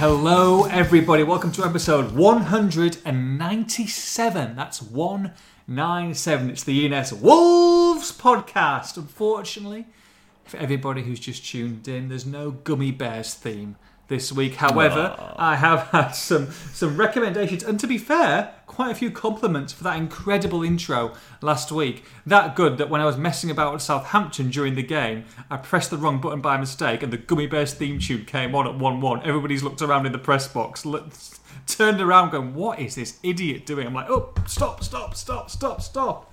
Hello, everybody. Welcome to episode 197. That's 197. It's the ENS Wolves podcast. Unfortunately, for everybody who's just tuned in, there's no Gummy Bears theme this week. However, I have had some, some recommendations, and to be fair, quite a few compliments for that incredible intro last week. That good that when I was messing about with Southampton during the game, I pressed the wrong button by mistake, and the Gummy Bears theme tune came on at 1 1. Everybody's looked around in the press box, turned around, going, What is this idiot doing? I'm like, Oh, stop, stop, stop, stop, stop.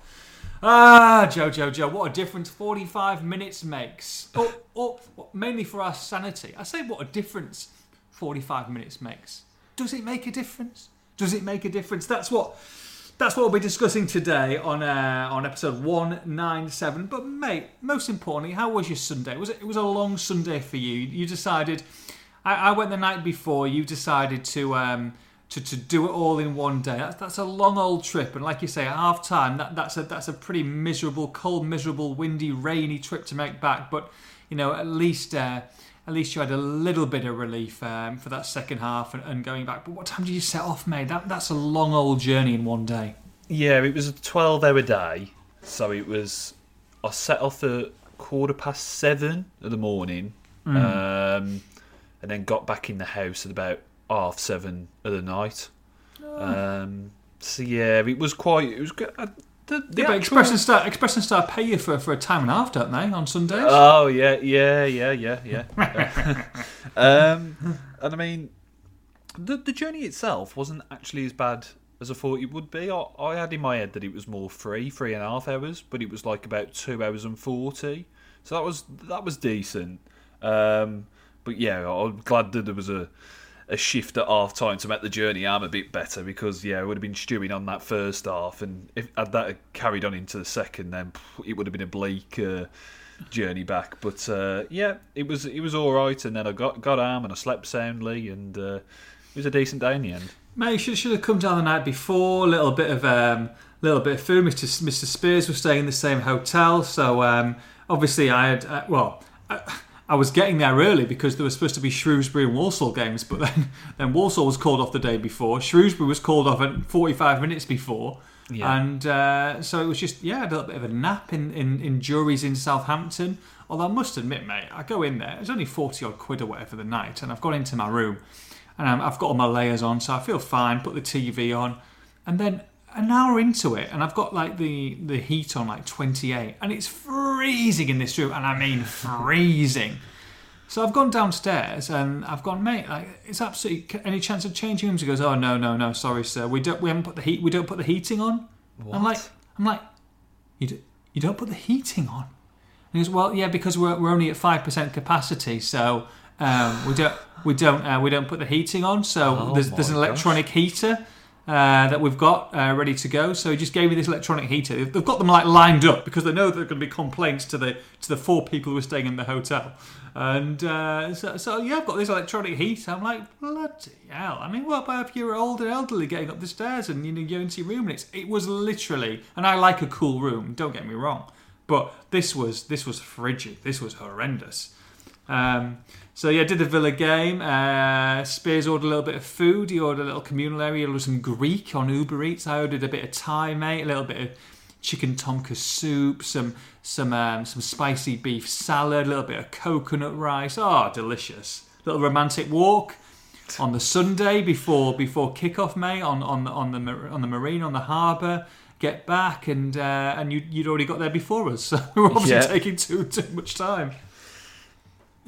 Ah, Joe, Joe, Joe, what a difference 45 minutes makes. Oh, oh, mainly for our sanity. I say what a difference 45 minutes makes. Does it make a difference? Does it make a difference? That's what that's what we'll be discussing today on uh, on episode 197. But mate, most importantly, how was your Sunday? Was it, it was a long Sunday for you? You decided I, I went the night before, you decided to um, to, to do it all in one day. That's, that's a long old trip, and like you say, at half time, that, that's a that's a pretty miserable, cold, miserable, windy, rainy trip to make back. But you know, at least uh, at least you had a little bit of relief um, for that second half and, and, going back. But what time did you set off, mate? That that's a long old journey in one day. Yeah, it was a twelve-hour day, so it was. I set off at quarter past seven in the morning, mm. um, and then got back in the house at about half seven of the night. Oh. Um, so yeah, it was quite. It was good. Uh, the, the yeah, actual... Express and Star, Express and Star pay you for, for a time and a half, don't they, on Sundays? Oh yeah, yeah, yeah, yeah, yeah. um, and I mean, the the journey itself wasn't actually as bad as I thought it would be. I, I had in my head that it was more three, three and a half hours, but it was like about two hours and forty. So that was that was decent. Um, but yeah, I'm glad that there was a a shift at half time to make the journey arm a bit better because yeah, I would have been stewing on that first half, and if had that carried on into the second, then it would have been a bleak uh, journey back. But uh, yeah, it was it was all right, and then I got got arm and I slept soundly, and uh, it was a decent day in the end. Mate, should should have come down the night before. A little bit of um, little bit of food. Mr. Mr. Spears was staying in the same hotel, so um, obviously I had uh, well. I, I was getting there early because there were supposed to be Shrewsbury and Walsall games, but then, then Walsall was called off the day before. Shrewsbury was called off at 45 minutes before. Yeah. And uh, so it was just, yeah, a little bit of a nap in, in, in Jurys in Southampton. Although I must admit, mate, I go in there, it's only 40 odd quid or whatever the night, and I've got into my room and I've got all my layers on, so I feel fine, put the TV on. And then an hour into it, and I've got like the the heat on like 28, and it's freezing in this room, and I mean freezing. So I've gone downstairs and I've gone, mate. Like, it's absolutely any chance of changing rooms? He goes, oh no, no, no, sorry, sir. We don't. We haven't put the heat. We don't put the heating on. What? I'm like, I'm like, you do, you don't put the heating on. And he goes, well, yeah, because we're we're only at five percent capacity, so um, we don't we don't uh, we don't put the heating on. So oh there's there's an electronic gosh. heater uh, that we've got uh, ready to go. So he just gave me this electronic heater. They've got them like lined up because they know there are going to be complaints to the to the four people who are staying in the hotel. And uh, so, so, yeah, I've got this electronic heater. I'm like, bloody hell! I mean, what about if you're old and elderly getting up the stairs and you know you're into your room and it's it was literally. And I like a cool room. Don't get me wrong, but this was this was frigid. This was horrendous. Um, so yeah, did the Villa game. Uh, Spears ordered a little bit of food. He ordered a little communal area. He ordered some Greek on Uber Eats. I ordered a bit of Thai, mate. A little bit of chicken tom kha soup, some some um, some spicy beef salad, a little bit of coconut rice. Oh, delicious! Little romantic walk on the Sunday before before kickoff, mate. On on on the on the marine on the harbour. Get back and uh, and you, would already got there before us, so we're obviously yeah. taking too too much time.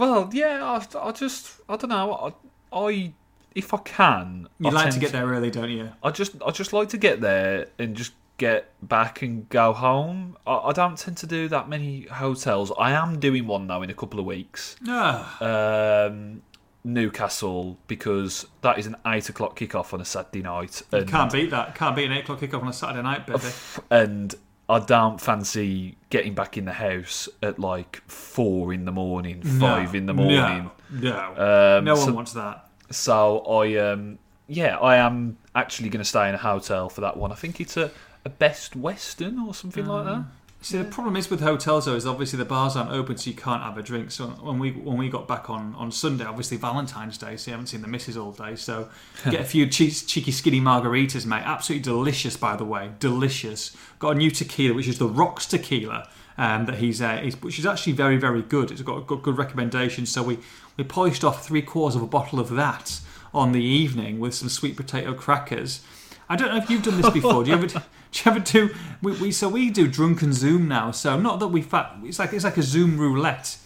Well, yeah, I, I just, I don't know. I, I if I can, you I like to get there early, don't you? I just, I just like to get there and just get back and go home. I, I don't tend to do that many hotels. I am doing one now in a couple of weeks. Ah. Um, Newcastle because that is an eight o'clock kickoff on a Saturday night. You can't beat that. Can't beat an eight o'clock kickoff on a Saturday night, baby. And I don't fancy getting back in the house at like four in the morning, five no, in the morning. No, no, um, no one so, wants that. So I, um, yeah, I am actually going to stay in a hotel for that one. I think it's a, a Best Western or something like that. See, the problem is with hotels though is obviously the bars aren't open, so you can't have a drink. So when we when we got back on, on Sunday, obviously Valentine's Day, so you haven't seen the missus all day. So get a few che- cheeky skinny margaritas, mate. Absolutely delicious, by the way, delicious. Got a new tequila, which is the Rocks tequila, um, that he's, uh, he's which is actually very very good. It's got got good recommendations. So we we polished off three quarters of a bottle of that on the evening with some sweet potato crackers. I don't know if you've done this before. Do you ever? Do you ever do? We, we so we do drunken Zoom now. So not that we fat. It's like it's like a Zoom roulette.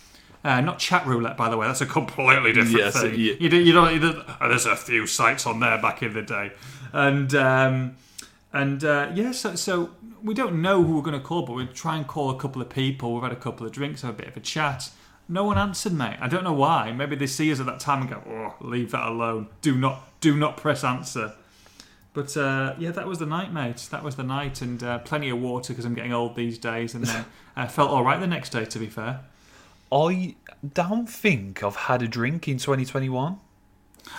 Uh, not chat roulette, by the way. That's a completely different Yes, thing. yeah. You, do, you don't. You don't oh, there's a few sites on there back in the day, and um, and uh, yeah. So, so we don't know who we're going to call, but we try and call a couple of people. We've had a couple of drinks, have a bit of a chat. No one answered, mate. I don't know why. Maybe they see us at that time and go, "Oh, leave that alone. Do not, do not press answer." But uh, yeah, that was the night, mate. That was the night, and uh, plenty of water because I'm getting old these days. And then I felt all right the next day, to be fair. I don't think I've had a drink in 2021.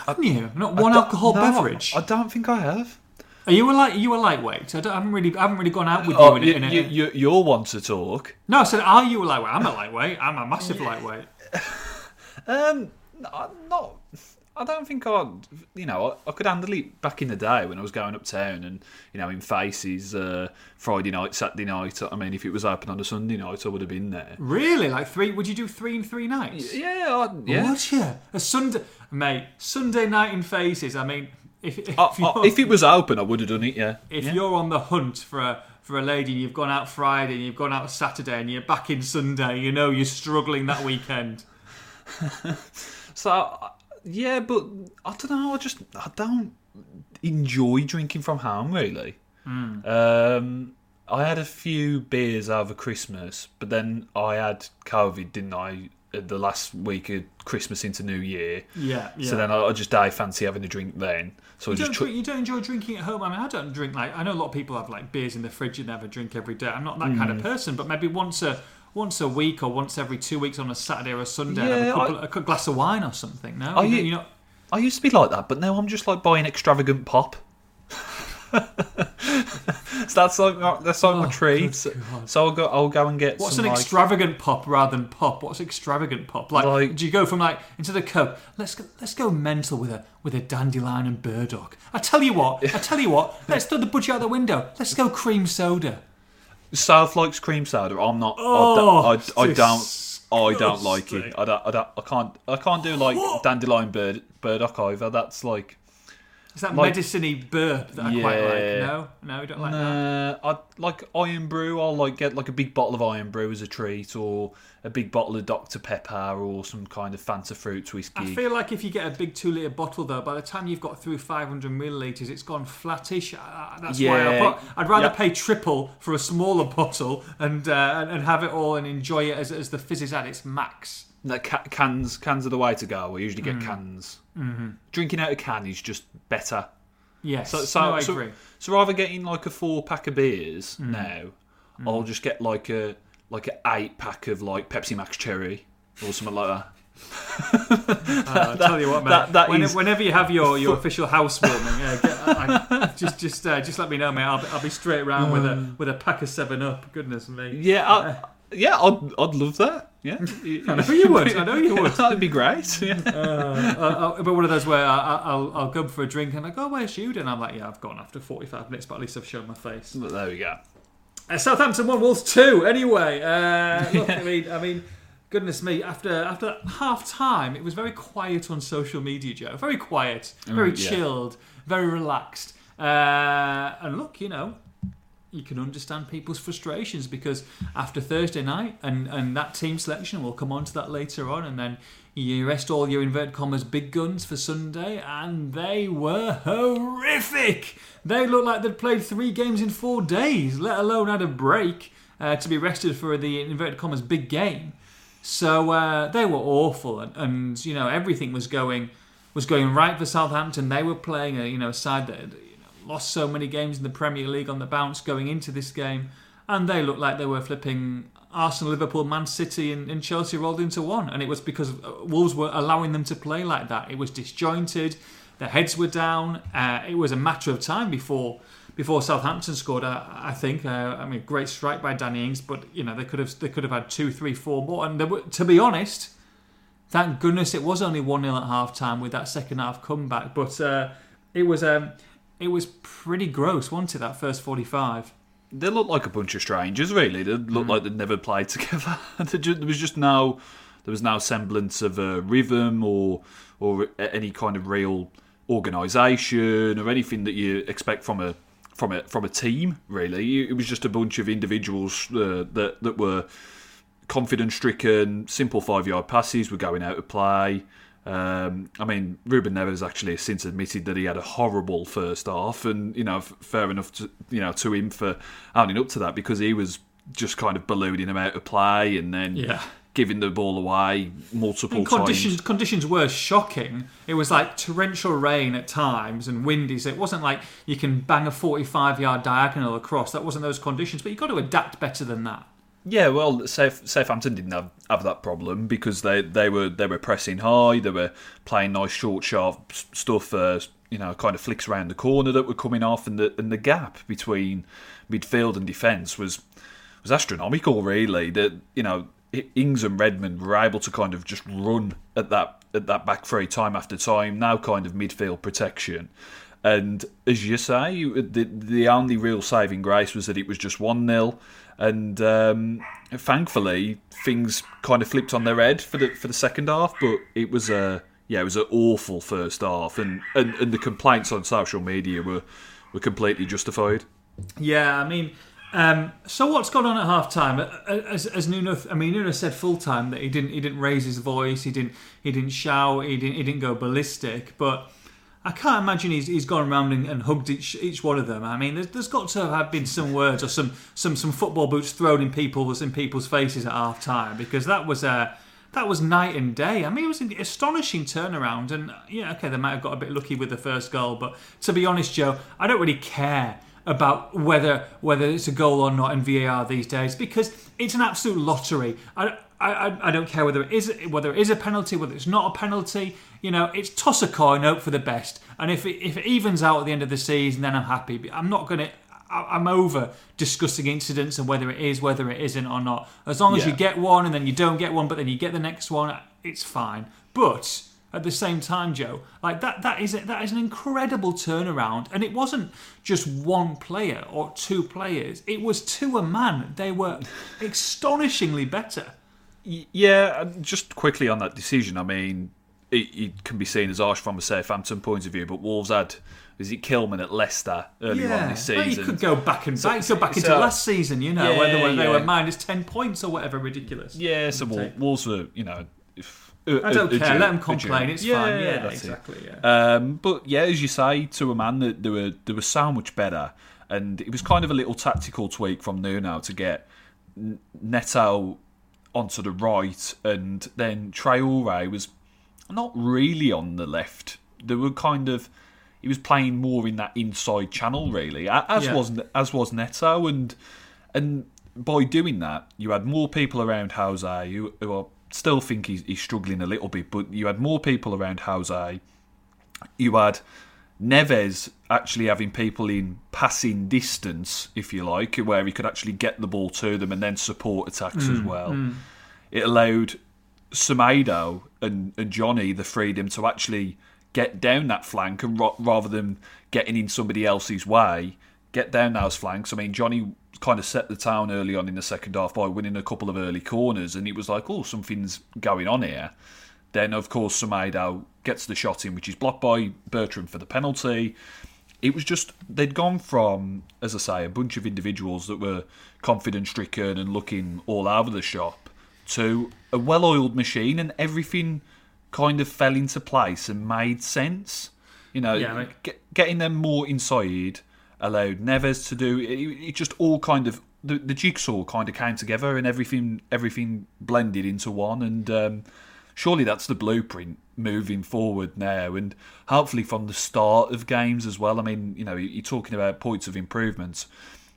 Haven't you? Not one alcohol no, beverage. I don't think I have. Are you a light? Are you a lightweight? I, don't, I haven't really, I haven't really gone out with Oh, you. In, you, a- in a, you, you, you're one to talk. no, I said, are you a lightweight? I'm a lightweight. I'm a massive lightweight. Um, I'm not. I don't think I. You know, I, I could handle it back in the day when I was going uptown and you know in faces uh, Friday night, Saturday night. I mean, if it was open on a Sunday night, I would have been there. Really? Like three? Would you do three in three nights? Yeah, I, yeah. Would you? A Sunday, mate. Sunday night in faces. I mean, if if, I- I- if it was open, I would have done it. Yeah. if yeah. you're on the hunt for a for a lady and you've gone out Friday and you've gone out Saturday and you're back in Sunday, you know you're struggling that weekend. So yeah, but I don't know. I just I don't enjoy drinking from home really. Um, I had a few beers over Christmas, but then I had COVID, didn't I? The last week of Christmas into New Year. Yeah, yeah. So then I, I just I fancy having a drink then. So You just don't, tr- you don't enjoy drinking at home. I mean, I don't drink like I know a lot of people have like beers in the fridge and never drink every day. I'm not that Mm. kind of person, but maybe once a once a week or once every two weeks on a Saturday or a Sunday, I'd have a, couple, a couple glass of wine or something. No, Are you, you- know, I used to be like that, but now I'm just like buying extravagant pop. so that's like that's like my Oh, treat. So, so I'll go I'll go and get What's some an like, extravagant pop rather than pop? What's extravagant pop? Like, Like- do you go from like instead of coke? Let's go, let's go mental with a with a dandelion and burdock. I tell you what, I tell you what. Let's throw the budget out the window. Let's go cream soda. South likes cream soda. I'm not. Oh, I, don't- I, I don't. I don't like it. I don't. I don't. I can't. I can't do like dandelion bird burdock either. That's like. It's that Like- medicine-y burp that I quite like. No, no, we don't like that. I like Irn-Bru. I'll like get like a big bottle of Irn-Bru as a treat, or a big bottle of Dr Pepper, or some kind of Fanta fruits I feel like if you get a big two-liter bottle, though, by the time you've got through 500 milliliters, it's gone flattish. Uh, that's why I Yeah. I'd rather Yep. pay triple for a smaller bottle and uh, and- and have it all and enjoy it as, as the fizz is at its max. That ca- cans cans are the way to go. I usually Mm. get cans. Mm-hmm. Drinking out a can is just better. Yes, So, so, no, I so, agree. so rather getting like a four pack of beers Mm. now, I'll just get like a like an eight pack of like Pepsi Max Cherry or something like that. Uh, I'll tell you what, mate. that- that when- is- whenever you have your, your official housewarming, uh, get, I, I- just just uh, just let me know, mate. I'll, be- I'll be straight around with a with a pack of Seven Up. Goodness me. Yeah, I, yeah, I'd I'd love that. Yeah, I know you would. I know you would. That'd be great. Yeah. Uh, but one of those where I, I- I'll I'll go for a drink and I go, where's you? And I'm like, yeah, I've gone after 45 minutes, but at least I've shown my face. But there we go. Uh, Southampton one, Wolves two. Anyway, uh, look, I mean, I mean, goodness me. After after half time, it was very quiet on social media, Joe. Very quiet, very Mm, yeah. chilled, very relaxed. Uh, and look, you know, you can understand people's frustrations because after Thursday night and, and that team selection, we'll come on to that later on, and then you rest all your inverted commas big guns for Sunday, and they were horrific. They looked like they'd played three games in four days, let alone had a break uh, to be rested for the inverted commas big game. So uh, they were awful, and, and you know everything was going was going right for Southampton. They were playing a you know a side that lost so many games in the Premier League on the bounce going into this game, and they looked like they were flipping Arsenal, Liverpool, Man City, and, and Chelsea rolled into one, and it was because uh, Wolves were allowing them to play like that. It was disjointed. Their heads were down. Uh, it was a matter of time before before Southampton scored. I, I think. Uh, I mean, great strike by Danny Ings, but you know they could have they could have had two, three, four more. And were, to be honest, thank goodness it was only one 0 at half time with that second half comeback. But uh, it was um, it was pretty gross, wasn't it? That first forty five. They looked like a bunch of strangers, really. They looked mm. like they'd never played together. there was just no there was no semblance of a rhythm or or any kind of real organisation or anything that you expect from a from a from a team. Really, it was just a bunch of individuals uh, that that were confidence stricken. Simple five yard passes were going out of play. Um, I mean, Ruben Neves actually since admitted that he had a horrible first half, and you know, fair enough to you know to him for owning up to that because he was just kind of ballooning him out of play, and then yeah giving the ball away multiple and conditions, times. Conditions were shocking. It was like torrential rain at times and windy. So it wasn't like you can bang a 45 yard diagonal across. That wasn't those conditions. But you've got to adapt better than that. Yeah, well, Southampton didn't have, have that problem because they, they were they were pressing high. They were playing nice short, sharp stuff. Uh, you know, kind of flicks around the corner that were coming off, and the and the gap between midfield and defence was was astronomical. Really, that you know Ings and Redmond were able to kind of just run at that at that back three time after time. Now, kind of midfield protection, and as you say, the the only real saving grace was that it was just one 0 and um, thankfully things kind of flipped on their head for the for the second half. But it was a yeah, it was an awful first half, and, and, and the complaints on social media were were completely justified. Yeah, I mean um, so what's gone on at half time? As, as Nuno, I mean, Nuno said full time that he didn't he didn't raise his voice, he didn't he didn't shout, he didn't he didn't go ballistic. But I can't imagine he's, he's gone around and, and hugged each, each one of them. I mean, there's, there's got to have been some words or some some some football boots thrown in people's in people's faces at half time because that was a. That was night and day. I mean, it was an astonishing turnaround, and yeah, okay, they might have got a bit lucky with the first goal, but to be honest, Joe, I don't really care about whether whether it's a goal or not in VAR these days because it's an absolute lottery. I, I, I don't care whether it is whether it is a penalty, whether it's not a penalty. You know, it's toss a coin, hope for the best, and if it, if it evens out at the end of the season, then I'm happy. But I'm not going to. I'm over discussing incidents and whether it is, whether it isn't or not. As long as yeah. you get one and then you don't get one, but then you get the next one, it's fine. But at the same time, Joe. Like that that is that is an incredible turnaround. And it wasn't just one player or two players. It was two a man. They were astonishingly better. Yeah, just quickly on that decision, I mean, it, it, can be seen as harsh from a Southampton point of view, but Wolves had is it Kilman at Leicester earlier yeah. on this season? Well, you could go back and back, so, go back into so, last season, you know, yeah, when they were, yeah. they were minus ten points or whatever ridiculous. Yeah, so Wolves were, you know, I don't care. Let them complain. It's yeah, fine. Yeah, exactly. It. Yeah. Um, but yeah, as you say, to a man that they were they were so much better, and it was kind of a little tactical tweak from Nuno to get Neto onto the right, and then Traore was not really on the left. They were kind of he was playing more in that inside channel, really, as yeah. was as was Neto, and and by doing that, you had more people around Jose who, who are still think he's, he's struggling a little bit, but you had more people around Jose. You had Neves actually having people in passing distance, if you like, where he could actually get the ball to them and then support attacks mm, as well. Mm. It allowed Semedo and, and Johnny the freedom to actually get down that flank and ro- rather than getting in somebody else's way, get down those flanks. I mean, Johnny kind of set the town early on in the second half by winning a couple of early corners, and it was like, oh, something's going on here. Then, of course, Semedo gets the shot in, which is blocked by Bertrand for the penalty. It was just, they'd gone from, as I say, a bunch of individuals that were confidence stricken and looking all over the shop to a well oiled machine, and everything kind of fell into place and made sense. You know, yeah, like... getting them more inside allowed Neves to do. It, it just all kind of the, the, jigsaw kind of came together and everything everything blended into one. And um, surely that's the blueprint moving forward now, and hopefully from the start of games as well. I mean, you know, you're talking about points of improvements.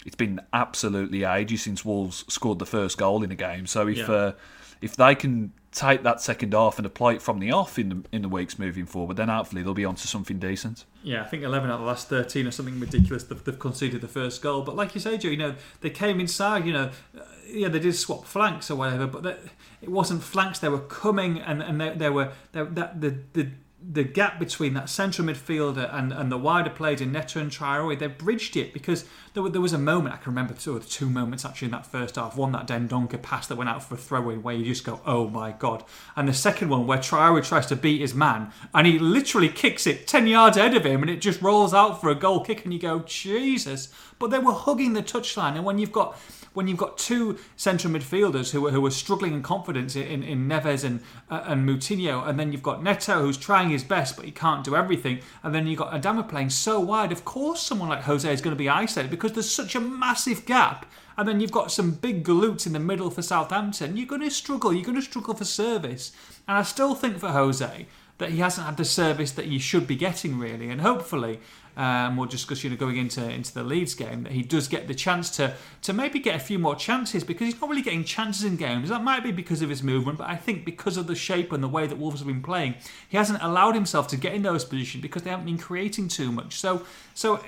it's been absolutely ages since Wolves scored the first goal in a game. So if Yeah. uh, if they can take that second half and apply it from the off in the in the weeks moving forward, then hopefully they'll be onto something decent. Yeah, I think 11 out of the last 13 or something ridiculous. They've, they've conceded the first goal. But like you say, Joe, you know, they came inside, you know, uh, yeah, they did swap flanks or whatever, but that, it wasn't flanks. They were coming and, and they, they were, they, that, the, the, the gap between that central midfielder and, and the wider players in Neto and Traore, they bridged it because there, were, there was a moment, I can remember two or two moments actually in that first half. One, that Dendoncker pass that went out for a throwaway where you just go, oh my God. And the second one where Traore tries to beat his man and he literally kicks it 10 yards ahead of him and it just rolls out for a goal kick and you go, Jesus. But they were hugging the touchline and when you've got when you've got two central midfielders who are, who are struggling in confidence in, in Neves and uh, and Moutinho, and then you've got Neto who's trying his best but he can't do everything, and then you've got Adama playing so wide. Of course, someone like Jose is going to be isolated because there's such a massive gap. And then you've got some big galoots in the middle for Southampton. You're going to struggle. You're going to struggle for service. And I still think for Jose that he hasn't had the service that he should be getting really. And hopefully, um, we'll discuss you know going into into the Leeds game that he does get the chance to to maybe get a few more chances because he's not really getting chances in games. That might be because of his movement, but I think because of the shape and the way that Wolves have been playing, he hasn't allowed himself to get in those positions because they haven't been creating too much. So so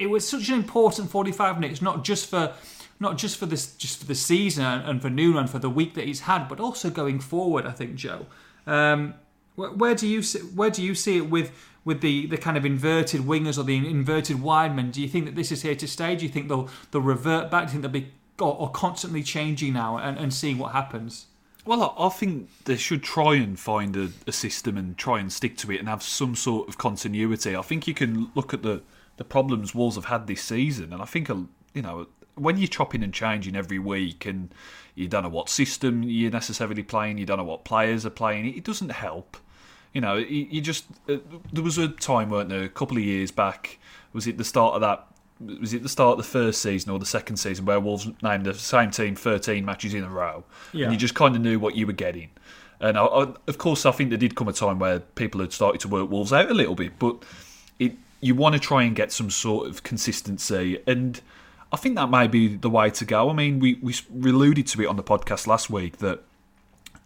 it was such an important 45 minutes, not just for not just for this just for the season and for Nuno and for the week that he's had, but also going forward. I think Joe. Um, where, where do you where do you see it with with the, the kind of inverted wingers or the inverted wide men? Do you think that this is here to stay? Do you think they'll they'll revert back? Do you think they'll be or, or constantly changing now and, and seeing what happens? Well, I think they should try and find a, a system and try and stick to it and have some sort of continuity. I think you can look at the, the problems Wolves have had this season, and I think you know when you're chopping and changing every week and you don't know what system you're necessarily playing, you don't know what players are playing, it doesn't help. You know, you, you just uh, there was a time, weren't there, a couple of years back? Was it the start of that? Was it the start of the first season or the second season where Wolves named the same team 13 matches in a row, Yeah. and you just kind of knew what you were getting? And I, I, of course, I think there did come a time where people had started to work Wolves out a little bit, but it you want to try and get some sort of consistency, and I think that may be the way to go. I mean, we we alluded to it on the podcast last week that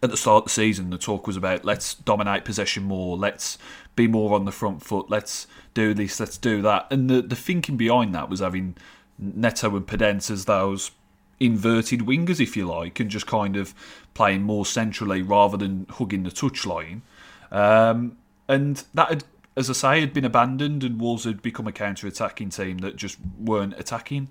at the start of the season, the talk was about let's dominate possession more, let's be more on the front foot, let's do this, let's do that. And the, the thinking behind that was having Neto and Podence as those inverted wingers, if you like, and just kind of playing more centrally rather than hugging the touchline. Um, and that had, as I say, had been abandoned, and Wolves had become a counter attacking team that just weren't attacking.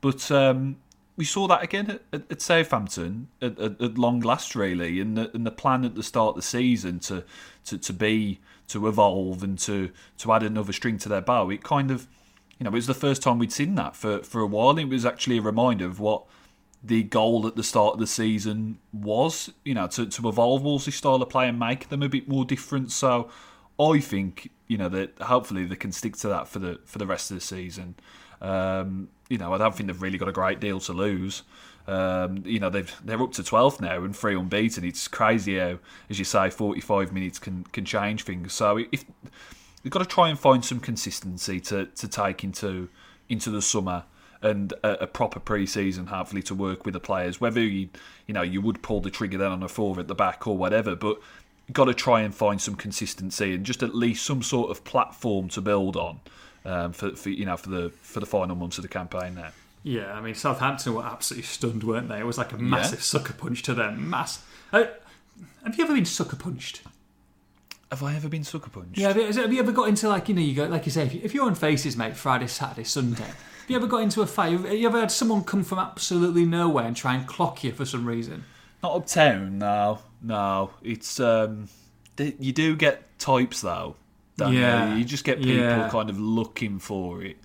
But um, we saw that again at, at, Southampton at, at, at long last, really, and the, the plan at the start of the season to, to, to be to evolve and to, to add another string to their bow. It kind of, you know, it was the first time we'd seen that for, for a while. It was actually a reminder of what the goal at the start of the season was, you know, to, to evolve Wolves' style of play and make them a bit more different. So I think, you know, that hopefully they can stick to that for the for the rest of the season. Um, you know, I don't think they've really got a great deal to lose. Um, you know, they've they're up to 12th now and three unbeaten. It's crazy how, as you say, 45 minutes can can change things. So if they've got to try and find some consistency to, to take into into the summer and a, a proper pre-season, hopefully to work with the players. Whether you you know you would pull the trigger then on a four at the back or whatever, but got to try and find some consistency and just at least some sort of platform to build on um, for, for you know for the for the final months of the campaign now. Yeah, I mean Southampton were absolutely stunned, weren't they? It was like a massive sucker punch to them. Mass. Uh, have you ever been sucker punched? Have I ever been sucker punched? Yeah, have you, have you ever got into like you know you go like you say if, you, if you're on faces, mate, Friday, Saturday, Sunday. have you ever got into a fight? Have you ever had someone come from absolutely nowhere and try and clock you for some reason? Not uptown, no, no. It's um, th- you do get types though. Don't Yeah, you? you just get people yeah. kind of looking for it.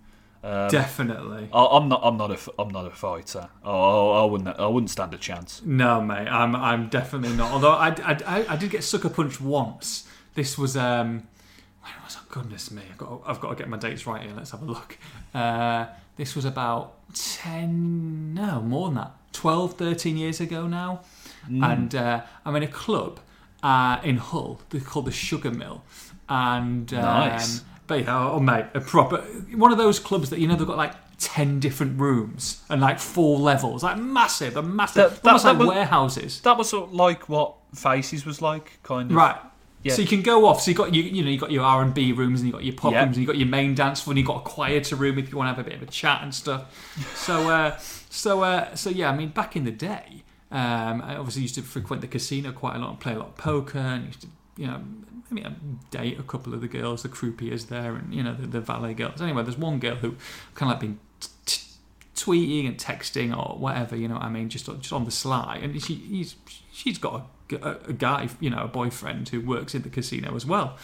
Um, Definitely. I- I'm not. I'm not a. I'm not a fighter. Oh, I wouldn't. I wouldn't stand a chance. No, mate, I'm I'm definitely not. Although I, I, I, I did get sucker punched once. This was um, when was it? Goodness me, I've got I've got to get my dates right here. Let's have a look. Uh, this was about ten, no more than that, 12, 13 years ago now, and uh, I'm in a club uh, in Hull. They're called the Sugar Mill, and um, Nice. But yeah, oh mate, a proper one of those clubs that you know they've got like ten different rooms and like four levels, like massive, a massive, That- that- almost that like was- warehouses. That was sort of like what Faces was like, kind of. Right. Yeah. So you can go off. So you got you you know you got your R and B rooms and you got your pop Yeah. rooms and you got your main dance floor and you got a quieter room if you want to have a bit of a chat and stuff. So uh, so uh, so yeah, I mean back in the day, um, I obviously used to frequent the casino quite a lot and play a lot of poker and used to you know maybe uh, date a couple of the girls, the croupiers there and you know the, the valet girls. Anyway, there's one girl who kind of like been t- t- tweeting and texting or whatever, you know what I mean, just just on the sly. And she he's she's got a, a, a guy, you know, a boyfriend who works in the casino as well.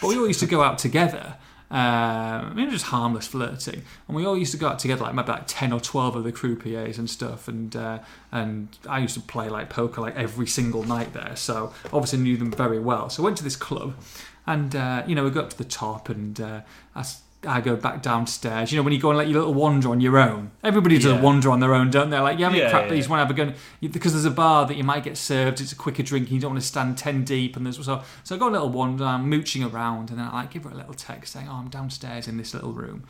But we all used to go out together. Um, I mean, just harmless flirting, and we all used to go out together, like maybe like ten or twelve of the croupiers and stuff. And uh, and I used to play like poker like every single night there, so obviously knew them very well. So I went to this club, and uh, you know we got up to the top, and uh, I, I go back downstairs. You know when you go and let your little wander on your own. Everybody does Yeah. a wander on their own, don't they? Like yeah, I mean, Yeah, crap, yeah, you just want to have a gun because there's a bar that you might get served. It's a quicker drink. and You don't want to stand ten deep, and there's so so I go a little wander. I'm mooching around, and then I like give her a little text saying, "Oh, I'm downstairs in this little room."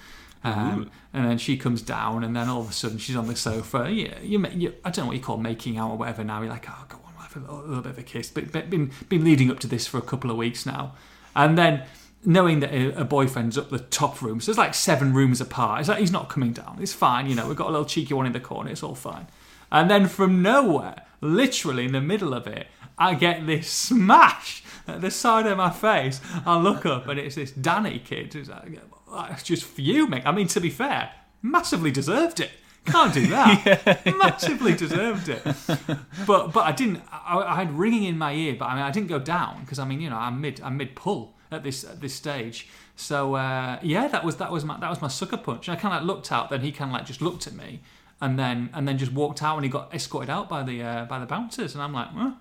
Um, and then she comes down, and then all of a sudden she's on the sofa. Yeah, you, you, I don't know what you call making out or whatever. Now you're like, oh, go on, we'll have a little, a little bit of a kiss. But but been been leading up to this for a couple of weeks now, and then knowing that a, boyfriend's up the top room, so there's like seven rooms apart. It's like he's not coming down. It's fine, you know. We've got a little cheeky one in the corner. It's all fine. And then from nowhere, literally in the middle of it, I get this smash at the side of my face. I look up and it's this Danny kid who's like, just fuming. I mean, to be fair, massively deserved it. Can't do that. Massively deserved it. But but I didn't. I, I had ringing in my ear, but I mean I didn't go down because I mean you know I'm mid I'm mid pull at this at this stage. So uh, yeah, that was that was my that was my sucker punch. And I kind of like looked out, then he kind of like just looked at me, and then and then just walked out, and he got escorted out by the uh, by the bouncers, and I'm like, well,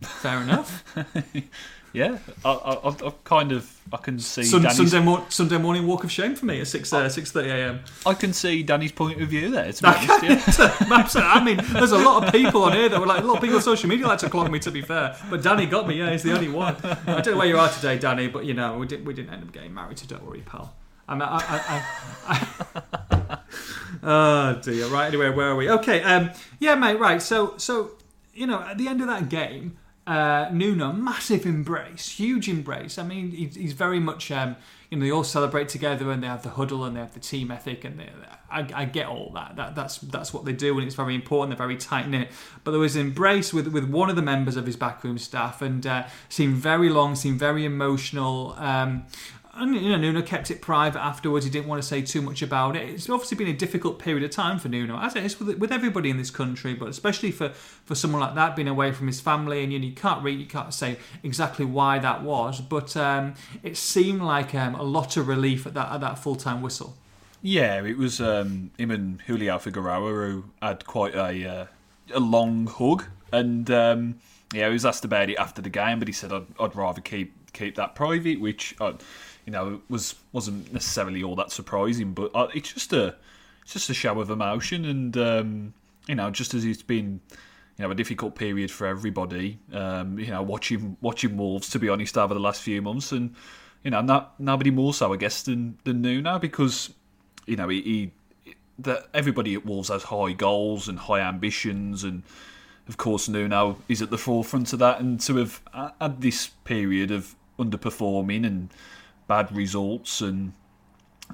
fair enough. Yeah, I, I, I've, I've kind of I can see Sun, Danny's, Sunday, mor- Sunday morning walk of shame for me at six uh, six thirty a.m. I can see Danny's point of view there. To be honest, yeah. I mean, there's a lot of people on here that were like, a lot of people on social media like to clog me. To be fair, but Danny got me. Yeah, he's the only one. I don't know where you are today, Danny, but you know, we didn't we didn't end up getting married. So don't worry, pal. I mean, I, I, I, I oh dear. Right. Anyway, where are we? Okay. Um. Yeah, mate. Right. So so you know, at the end of that game. Uh, Nuno, massive embrace, huge embrace. I mean, he's, he's very much, um, you know, they all celebrate together and they have the huddle and they have the team ethic and they, I, I get all that. that. That's that's what they do and it's very important. They're very tight knit. But there was an embrace with with one of the members of his backroom staff and uh, seemed very long, seemed very emotional. Um, and you know, Nuno kept it private afterwards. He didn't want to say too much about it. It's obviously been a difficult period of time for Nuno, as it is with, with everybody in this country, but especially for, for someone like that, being away from his family, and you, know, you can't read, you can't say exactly why that was, but um, it seemed like um, a lot of relief at that at that full time whistle. Yeah, it was um, him and Julio Figueroa who had quite a uh, a long hug, and um, yeah, he was asked about it after the game, but he said I'd, I'd rather keep keep that private, which uh, you know was wasn't necessarily all that surprising, but uh, it's just a it's just a show of emotion, and um, you know, just as it's been you know a difficult period for everybody, um, you know, watching watching Wolves to be honest over the last few months, and you know, not nobody more so I guess than than Nuno because you know, he, he that everybody at Wolves has high goals and high ambitions, and of course Nuno is at the forefront of that. And to have had this period of underperforming and bad results and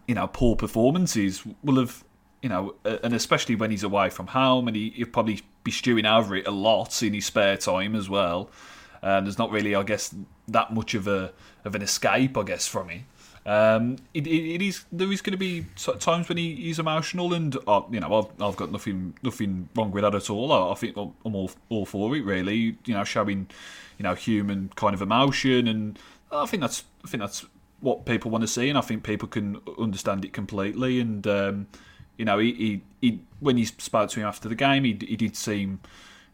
you know poor performances will have you know, and especially when he's away from home, and he, he'll probably be stewing over it a lot in his spare time as well. And there's not really, I guess, that much of a of an escape, I guess, from it. Um, it, it, it is there is going to be times when he, he's emotional, and uh, you know I've, I've got nothing nothing wrong with that at all. I, I think I'm all all for it, really. You know, showing you know human kind of emotion, and I think that's I think that's what people want to see, and I think people can understand it completely. And um, you know, he, he, he when he spoke to him after the game, he, he did seem.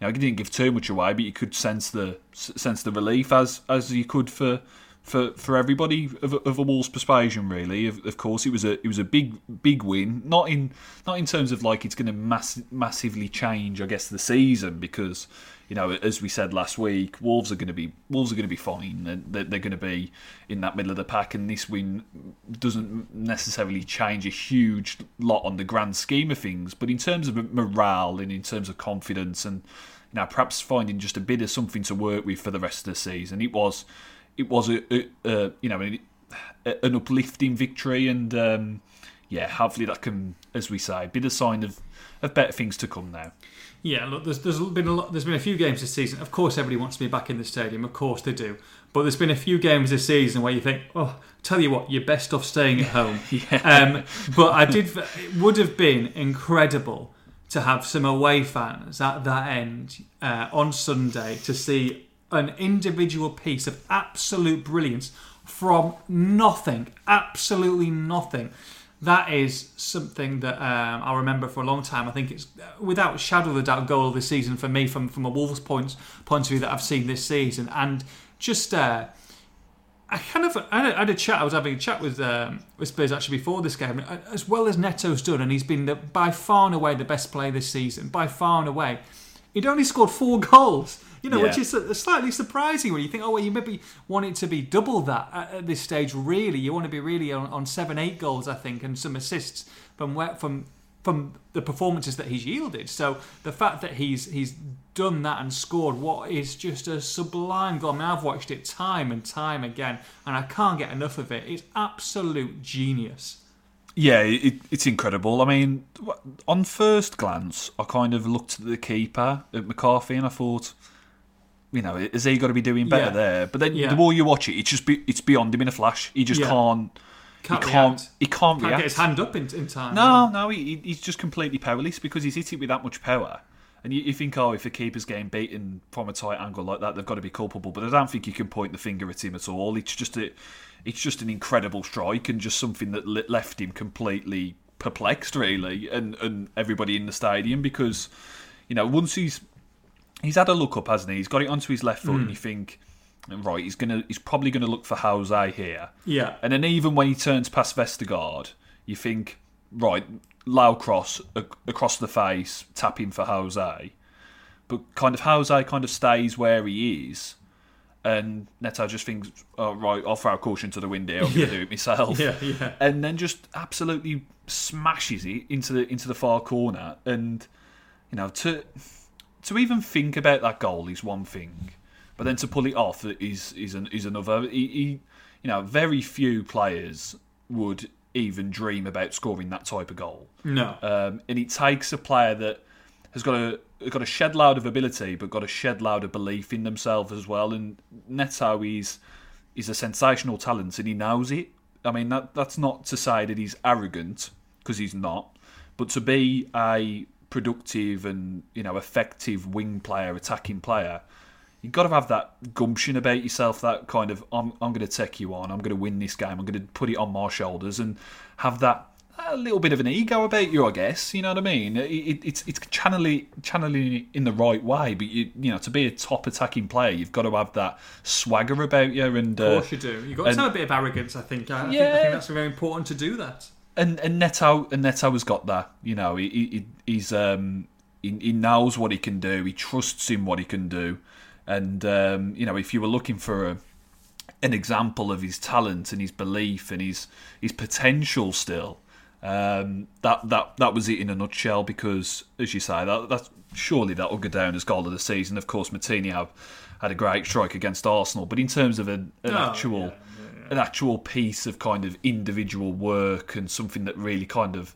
You know, he didn't give too much away, but you could sense the sense the relief as as you could for for for everybody of, of a Wolves persuasion. Really, of, of course, it was a it was a big big win. Not in not in terms of like it's going to mass, massively change, I guess, the season because you know, as we said last week, Wolves are going to be Wolves are going to be fine. They're, they're going to be in that middle of the pack, and this win doesn't necessarily change a huge lot on the grand scheme of things. But in terms of morale and in terms of confidence, and you perhaps finding just a bit of something to work with for the rest of the season, it was it was a, a, a you know an, an uplifting victory, and um, yeah, hopefully that can, as we say, be the sign of of better things to come now. Yeah, look, there's, there's been a lot, there's been a few games this season. Of course, everybody wants to be back in the stadium. Of course, they do. But there's been a few games this season where you think, oh, tell you what, you're best off staying at home. yeah. um, but I did. It would have been incredible to have some away fans at that end uh, on Sunday to see an individual piece of absolute brilliance from nothing, absolutely nothing that is something that um, I'll remember for a long time. I think it's without shadow of a doubt goal of the season for me from from a Wolves point point of view that I've seen this season, and just. Uh, I kind of I had, a, I had, a chat. I was having a chat with um, with Spears actually before this game, as well as Neto's done, and he's been the, by far and away the best player this season. By far and away, he'd only scored four goals you know, yeah. which is slightly surprising when you think, oh, well, you maybe want it to be double that at, this stage. Really, you want to be really on, on seven, eight goals, I think, and some assists from where, from from the performances that he's yielded. So the fact that he's he's done that and scored what is just a sublime goal. I mean, I've watched it time and time again, and I can't get enough of it. It's absolute genius. Yeah, it, it's incredible. I mean, on first glance, I kind of looked at the keeper at McCarthy and I thought, you know, is he got to be doing better yeah. there? But then yeah. the more you watch it, it's just be, it's beyond him in a flash. He just yeah. can't. Can't he can't. React. He can't, can't react. get his hand up in, in time. No, no, he, he's just completely powerless because he's hit it with that much power. And you, you, think, oh, if the keeper's getting beaten from a tight angle like that, they've got to be culpable. But I don't think you can point the finger at him at all. It's just a, it's just an incredible strike and just something that left him completely perplexed, really, and and everybody in the stadium because, you know, once he's he's had a look up, hasn't he? He's got it onto his left foot, mm. and hmm. you think, right, he's gonna, he's probably gonna look for Jose here. Yeah. And then even when he turns past Vestergaard, you think, right, low cross across the face, tapping for Jose, but kind of Jose kind of stays where he is. And Neto just thinks, oh, right, I'll throw a caution to the wind here. I'm going to do it myself. Yeah, yeah. And then just absolutely smashes it into the into the far corner. And you know, to to even think about that goal is one thing, but then to pull it off is is an, is another. He, he, you know, very few players would even dream about scoring that type of goal. No, um, and it takes a player that has got a got a shed load of ability, but got a shed load of belief in themselves as well. And Neto is is a sensational talent, and he knows it. I mean, that that's not to say that he's arrogant because he's not, but to be a productive and you know effective wing player, attacking player, you've got to have that gumption about yourself. That kind of I'm I'm going to take you on. I'm going to win this game. I'm going to put it on my shoulders and have that a little bit of an ego about you, I guess. You know what I mean? It, it, it's it's channeling channeling in the right way, but you you know to be a top attacking player, you've got to have that swagger about you. And of course uh, you do. You've got and, to have a bit of arrogance. I think. I, I, yeah. think I think that's very important to do that and and Neto and Neto has got that. You know, he, he he's um he, he knows what he can do. He trusts in what he can do, and um, you know, if you were looking for a an example of his talent and his belief and his his potential still. Um, that that that was it in a nutshell. Because, as you say, that that's surely that will go down as goal of the season. Of course, Moutinho had a great strike against Arsenal, but in terms of an, an oh, actual yeah an actual piece of kind of individual work and something that really kind of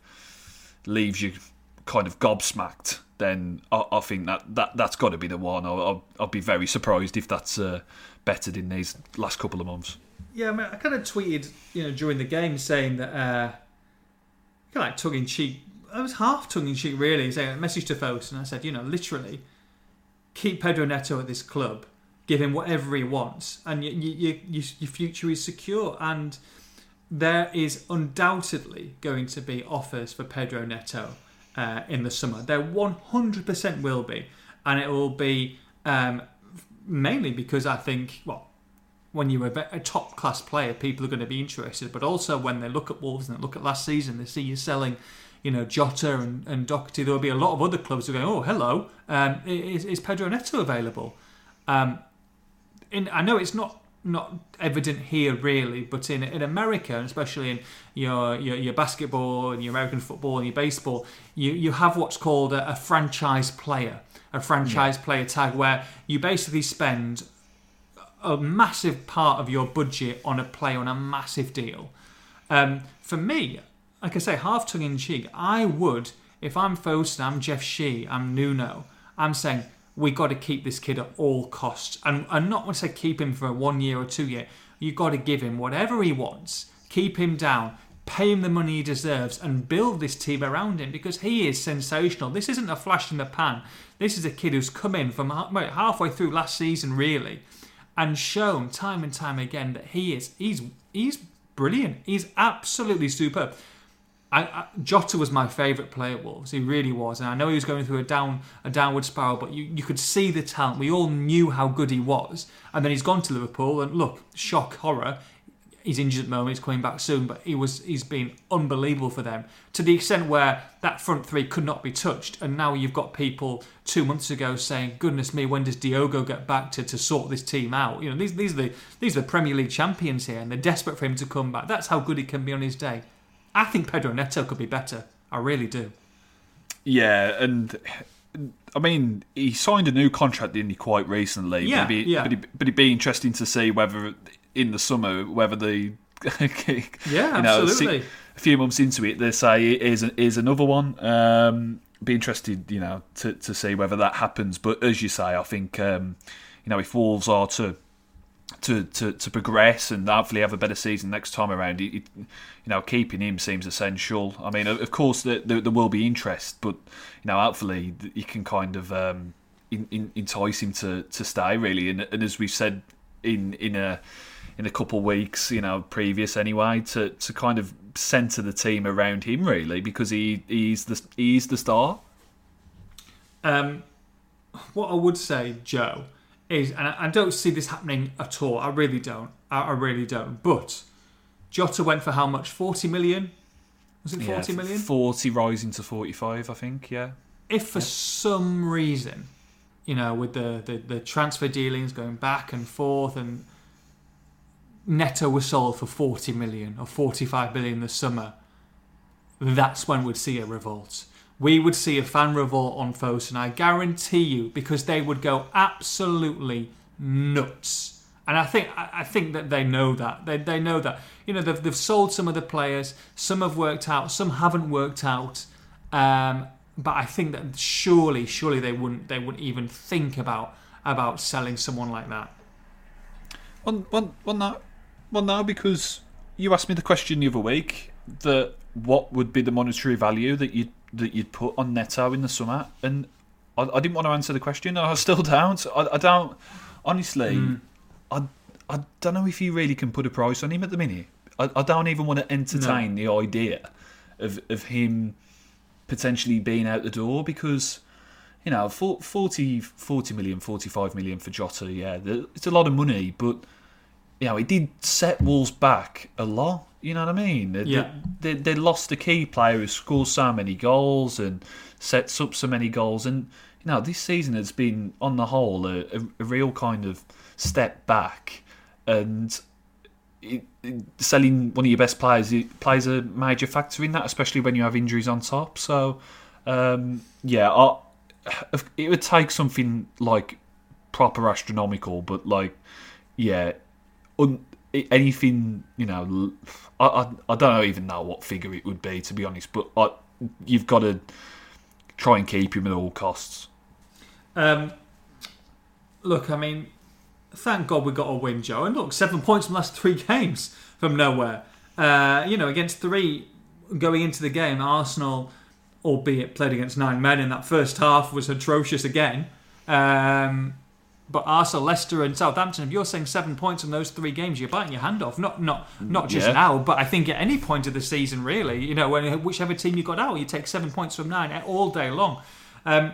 leaves you kind of gobsmacked, then I, I think that, that that's got to be the one. I'll, I'll, be very surprised if that's uh, bettered in these last couple of months. Yeah, I, mean, I kind of tweeted, you know, during the game saying that, uh, kind of like tongue in cheek. I was half tongue in cheek, really, saying a message to Fosun, and I said, you know, literally, keep Pedro Neto at this club give him whatever he wants, and you, you, you, your future is secure. And there is undoubtedly going to be offers for Pedro Neto uh, in the summer. There 100% will be, and it will be um, mainly because I think, well, when you're a, a top class player, people are going to be interested. But also when they look at Wolves and they look at last season, they see you selling, you know, Jota and, and Doherty. There will be a lot of other clubs who are going, oh, hello, um, is, is Pedro Neto available? Um, in, I know it's not not evident here really, but in in America, and especially in your, your your basketball and your American football and your baseball, you you have what's called a, a franchise player, a franchise yeah. player tag, where you basically spend a massive part of your budget on a play on a massive deal. Um, for me, like I say, half tongue in cheek, I would if I'm Fosun, I'm Jeff Shi, I'm Nuno, I'm saying we got to keep this kid at all costs. And, and not want to say keep him for one year or two year. You've got to give him whatever he wants, keep him down, pay him the money he deserves, and build this team around him because he is sensational. This isn't a flash in the pan. This is a kid who's come in from halfway through last season, really, and shown time and time again that he is he's he's brilliant. He's absolutely superb. I, I, Jota was my favourite player at Wolves. He really was, and I know he was going through a down a downward spiral. But you, you could see the talent. We all knew how good he was, and then he's gone to Liverpool. And look, shock, horror. He's injured at the moment. He's coming back soon, but he was he's been unbelievable for them to the extent where that front three could not be touched. And now you've got people two months ago saying, "Goodness me, when does Diogo get back to, to sort this team out?" You know, these these are the these are the Premier League champions here, and they're desperate for him to come back. That's how good he can be on his day. I think Pedro Neto could be better. I really do. Yeah, and I mean, he signed a new contract, didn't he, quite recently? Yeah, but it'd be, yeah. But, it, it'd be interesting to see whether in the summer, whether the yeah, you know, absolutely. a few months into it, they say is is another one. Um, be interested, you know, to to see whether that happens. But as you say, I think um, you know if Wolves are to to, to, to progress and hopefully have a better season next time around. You know, keeping him seems essential. I mean, of course, there, there, there will be interest, but you know, hopefully, you can kind of um, in, in, entice him to, to stay really. And, and as we've said in in a in a couple of weeks, you know, previous anyway, to, to kind of centre the team around him really, because he he's the he's the star. Um, what I would say, Joe is, and I don't see this happening at all. I really don't. I, I really don't. But Jota went for how much? Forty million. Was it forty yeah, million? Forty rising to forty-five, I think. Yeah. If for yeah. some reason, you know, with the, the the transfer dealings going back and forth, and Neto was sold for forty million or forty-five million this summer, that's when we'd see a revolt we would see a fan revolt on Fosun. I guarantee you, because they would go absolutely nuts. And I think I think that they know that they, they know that you know they've, they've sold some of the players, some have worked out, some haven't worked out. Um, but I think that surely, surely they wouldn't they wouldn't even think about about selling someone like that. Well, well, well, now, well, now because you asked me the question the other week that what would be the monetary value that you'd that you'd put on Neto in the summer, and I, I didn't want to answer the question. and I still don't. I, I don't. Honestly, mm. I I don't know if you really can put a price on him at the minute. I, I don't even want to entertain no. the idea of of him potentially being out the door because you know 40, 40 million 45 million for Jota yeah it's a lot of money but you know it did set Wolves back a lot you know what I mean? Yeah. They, they, they lost a key player who scores so many goals and sets up so many goals. And, you know, this season has been, on the whole, a, a, a real kind of step back. And it, it, selling one of your best players it plays a major factor in that, especially when you have injuries on top. So, um, yeah, I, it would take something like proper astronomical, but like, yeah, un, anything you know I, I, I don't even know what figure it would be to be honest but I, you've got to try and keep him at all costs. Um, look I mean thank God we got a win Joe. And look seven points from the last three games from nowhere. Uh, you know against three going into the game Arsenal albeit played against nine men in that first half was atrocious again. Um, but Arsenal, Leicester, and Southampton, if you're saying seven points in those three games, you're biting your hand off. Not not not just yeah. now, but I think at any point of the season, really. You know, when whichever team you got out, you take seven points from nine all day long. Um,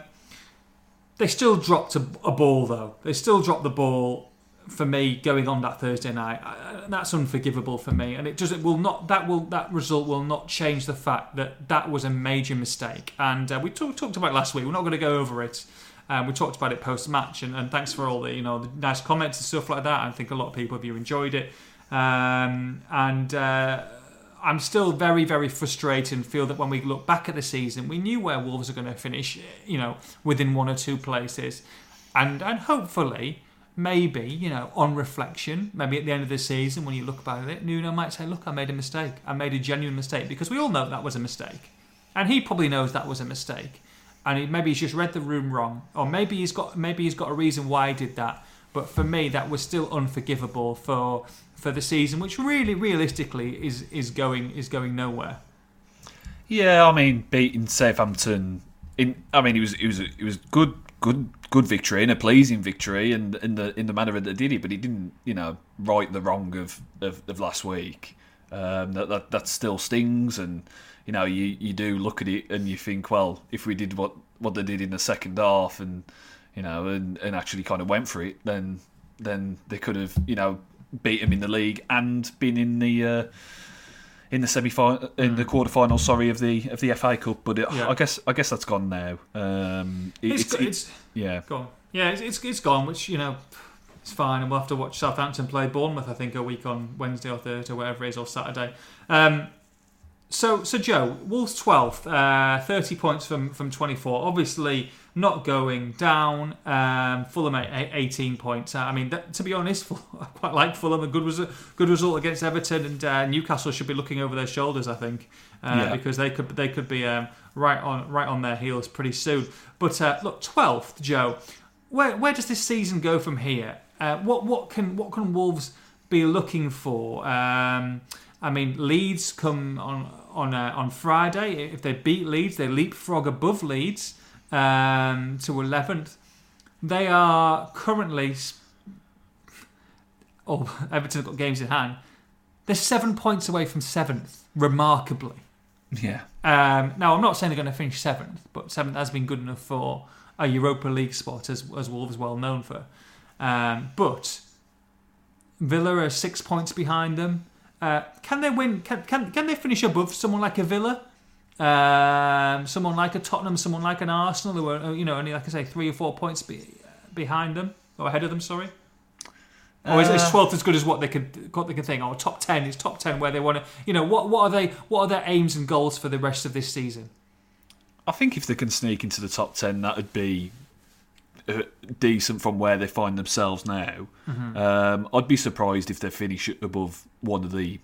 they still dropped a, a, ball though. They still dropped the ball for me going on that Thursday night. That's unforgivable for me, and it doesn't will not that will that result will not change the fact that that was a major mistake. And uh, we talk, talked about it last week. We're not going to go over it. Um, we talked about it post match, and, and, thanks for all the you know the nice comments and stuff like that. I think a lot of people have you enjoyed it, um, and. Uh, I'm still very, very frustrated and feel that when we look back at the season, we knew where Wolves are going to finish, you know, within one or two places. And, and hopefully, maybe, you know, on reflection, maybe at the end of the season when you look back at it, Nuno might say, look, I made a mistake. I made a genuine mistake because we all know that was a mistake. And he probably knows that was a mistake. And he, maybe he's just read the room wrong. Or maybe he's got maybe he's got a reason why he did that. But for me, that was still unforgivable for for the season, which really, realistically, is is going is going nowhere. Yeah, I mean, beating Southampton. In, I mean, it was it was it was good good good victory and a pleasing victory and in the in the manner that it did it, but he didn't you know right the wrong of of, of last week. Um, that, that that still stings, and you know you, you do look at it and you think, well, if we did what what they did in the second half, and you know, and, and actually kind of went for it, then then they could have you know beat him in the league and been in the. Uh, in the semi in the mm. quarter final, sorry, of the of the FA Cup. But it, yeah. I guess I guess that's gone now. Um, it, it's, it's, it's, it's, yeah, gone. Yeah, it's, it's it's gone. Which you know, it's fine, and we'll have to watch Southampton play Bournemouth. I think a week on Wednesday or Thursday, or whatever it is, or Saturday. Um, so so Joe, Wolves twelfth, uh, thirty points from from twenty four. Obviously not going down. Um, Fulham 18 points. I mean, that, to be honest, I quite like Fulham. A good result, good result against Everton, and uh, Newcastle should be looking over their shoulders. I think uh, yeah. because they could they could be um, right on right on their heels pretty soon. But uh, look, 12th, Joe. Where where does this season go from here? Uh, what what can what can Wolves be looking for? Um, I mean, Leeds come on on uh, on Friday. If they beat Leeds, they leapfrog above Leeds um, to 11th. They are currently. Oh, Everton have got games in hand. They're seven points away from seventh, remarkably. Yeah. Um, now, I'm not saying they're going to finish seventh, but seventh has been good enough for a Europa League spot, as, as Wolves well known for. Um, but Villa are six points behind them. Uh, can they win? Can, can, can they finish above someone like a Villa? Um, someone like a Tottenham, someone like an Arsenal, who were you know only like I say three or four points be, behind them or ahead of them. Sorry. Or is, is twelfth as good as what they could what they could think? Or top ten is top ten where they want to. You know what? What are they? What are their aims and goals for the rest of this season? I think if they can sneak into the top ten, that would be uh, decent from where they find themselves now. Mm-hmm. Um, I'd be surprised if they finish above one of the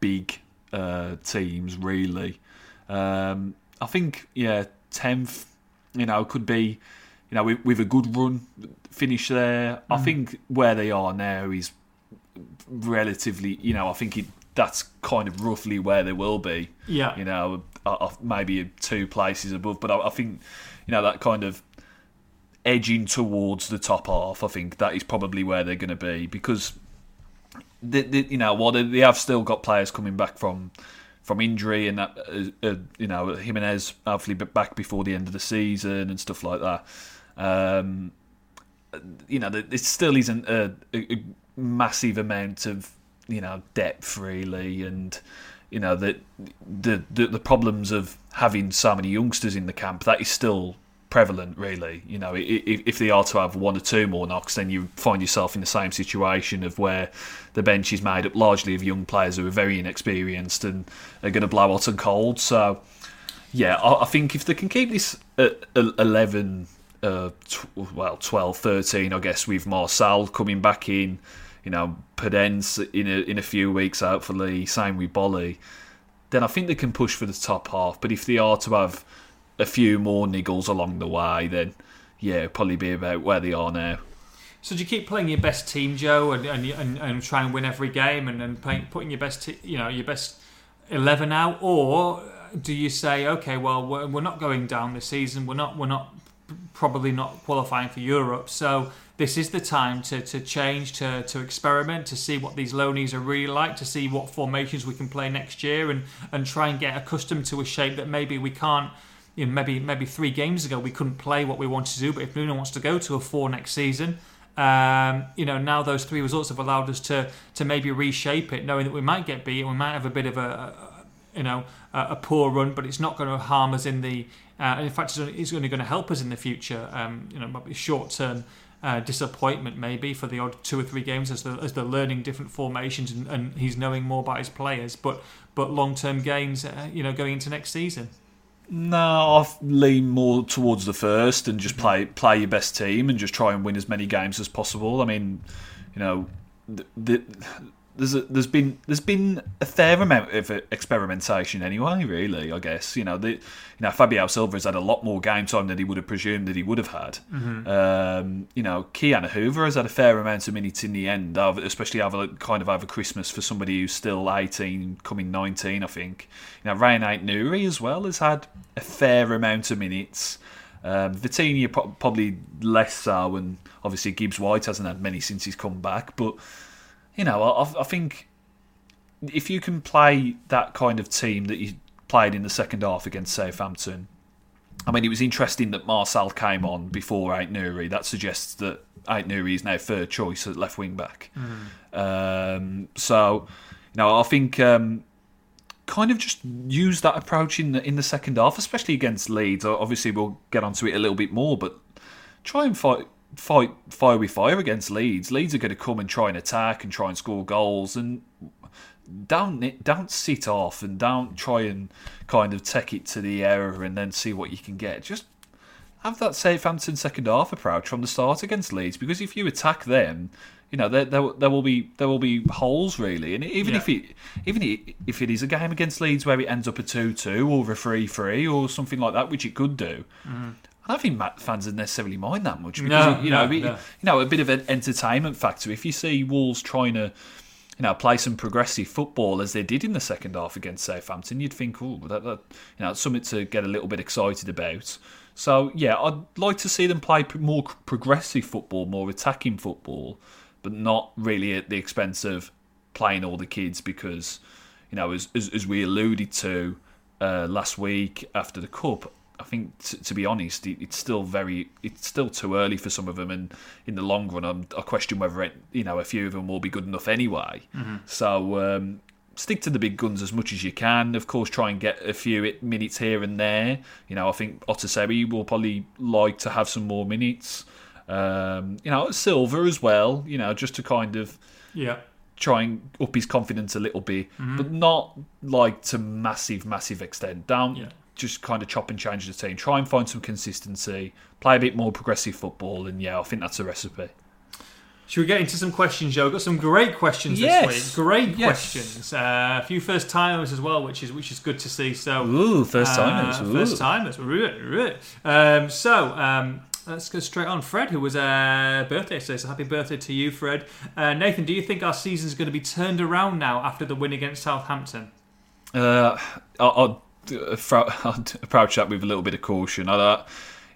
big uh, teams. Really, um, I think yeah, tenth. You know, could be. You know, with, with a good run finish there. Mm. I think where they are now is relatively. You know, I think it, that's kind of roughly where they will be. Yeah. You know, maybe two places above, but I, I think you know that kind of edging towards the top half. I think that is probably where they're going to be because, they, they, you know, while they, they have still got players coming back from from injury, and that uh, uh, you know Jimenez hopefully back before the end of the season and stuff like that. Um, you know, it still isn't a, a, a, massive amount of you know depth really, and you know the, the the the problems of having so many youngsters in the camp that is still prevalent, really. You know, if, they are to have one or two more knocks, then you find yourself in the same situation of where the bench is made up largely of young players who are very inexperienced and are going to blow hot and cold. So, yeah, I, think if they can keep this at 11, uh, well, 12, 13, I guess, with Marçal coming back in, you know, Podence in a, in a few weeks, hopefully, same with Boly, then I think they can push for the top half. But if they are to have a few more niggles along the way, then yeah, probably be about where they are now. So do you keep playing your best team, Joe, and and, and, and try and win every game, and, and playing, putting your best, te- you know, your best eleven out, or do you say, okay, well, we're, we're not going down this season, we're not, we're not probably not qualifying for Europe, so this is the time to, to change, to, to experiment, to see what these loanies are really like, to see what formations we can play next year, and, and try and get accustomed to a shape that maybe we can't you know, maybe maybe three games ago we couldn't play what we wanted to do. But if Nuno wants to go to a four next season, Um, you know, now those three results have allowed us to to maybe reshape it, knowing that we might get beat and we might have a bit of a, a you know a, a, poor run, but it's not going to harm us in the. Uh, in fact, it's only going to help us in the future. Um, you know, short term. Uh, disappointment maybe for the odd two or three games as, the, as they're learning different formations and, and he's knowing more about his players, but but long term gains, uh, you know, going into next season. No, I lean more towards the first and just play play your best team and just try and win as many games as possible. I mean, you know, the, the, there's a, there's been there's been a fair amount of experimentation anyway. Really, I guess you know the you know Fabio Silva has had a lot more game time than he would have presumed that he would have had. Mm-hmm. Um, you know, Ki-Jana Hoever has had a fair amount of minutes in the end, especially over kind of over Christmas for somebody who's still 18, coming 19, I think. You know, Rayan Aït-Nouri as well has had a fair amount of minutes. Um, Vitinha probably less so, and obviously Gibbs White hasn't had many since he's come back, but you know, I, I think if you can play that kind of team that you played in the second half against Southampton, I mean, it was interesting that Marçal came on before Aït-Nouri. That suggests that Aït-Nouri is now third choice at left wing back. Mm. Um, so, you know, I think um, kind of just use that approach in the in the second half, especially against Leeds. Obviously, we'll get onto it a little bit more, but try and fight fight fire with fire against Leeds. Leeds are going to come and try and attack and try and score goals and don't don't sit off and don't try and kind of take it to the error and then see what you can get. Just have that Southampton second half approach from the start against Leeds because if you attack them, you know there, there, there will be there will be holes really, and even yeah. if it even if it is a game against Leeds where it ends up a two two or a three three or something like that, which it could do, mm. I don't think fans would necessarily mind that much because no, you know, no, no. you know, a bit of an entertainment factor. If you see Wolves trying to, you know, play some progressive football as they did in the second half against Southampton, you'd think, oh, that, that you know, it's something to get a little bit excited about. So yeah, I'd like to see them play more progressive football, more attacking football, but not really at the expense of playing all the kids because, you know, as as, as we alluded to uh, last week after the cup I think, t- to be honest, it, it's still very, it's still too early for some of them, and in the long run, I'm, I question whether it, you know a few of them will be good enough anyway. Mm-hmm. So um, stick to the big guns as much as you can. Of course, try and get a few minutes here and there. You know, I think Otasowie will probably like to have some more minutes. Um, you know, Silva as well. You know, just to kind of yeah try and up his confidence a little bit, mm-hmm. but not like to massive, massive extent. Don't yeah just kind of chop and change the team. Try and find some consistency. Play a bit more progressive football, and yeah, I think that's a recipe. Should we get into some questions, Joe? Got some great questions yes. this week. Great yes. questions. Uh, a few first timers as well, which is which is good to see. So, ooh, first timers. Uh, first timers. Um, so. Um, let's go straight on. Fred, who was a birthday today, so happy birthday to you, Fred. Uh, Nathan, do you think our season is going to be turned around now after the win against Southampton? Uh, I'll, I'll approach that with a little bit of caution. I,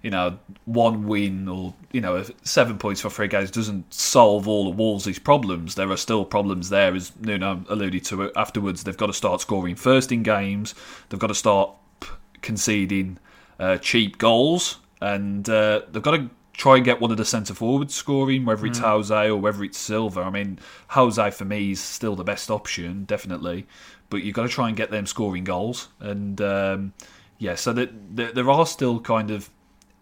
you know, one win or you know seven points for three games doesn't solve all of Wolves' problems. There are still problems there, as Nuno alluded to afterwards. They've got to start scoring first in games. They've got to start conceding uh, cheap goals, and uh, they've got to try and get one of the centre forwards scoring, whether it's mm. Jose or whether it's Silva. I mean, Jose for me is still the best option, definitely but you've got to try and get them scoring goals. And um, yeah, so that, that there are still kind of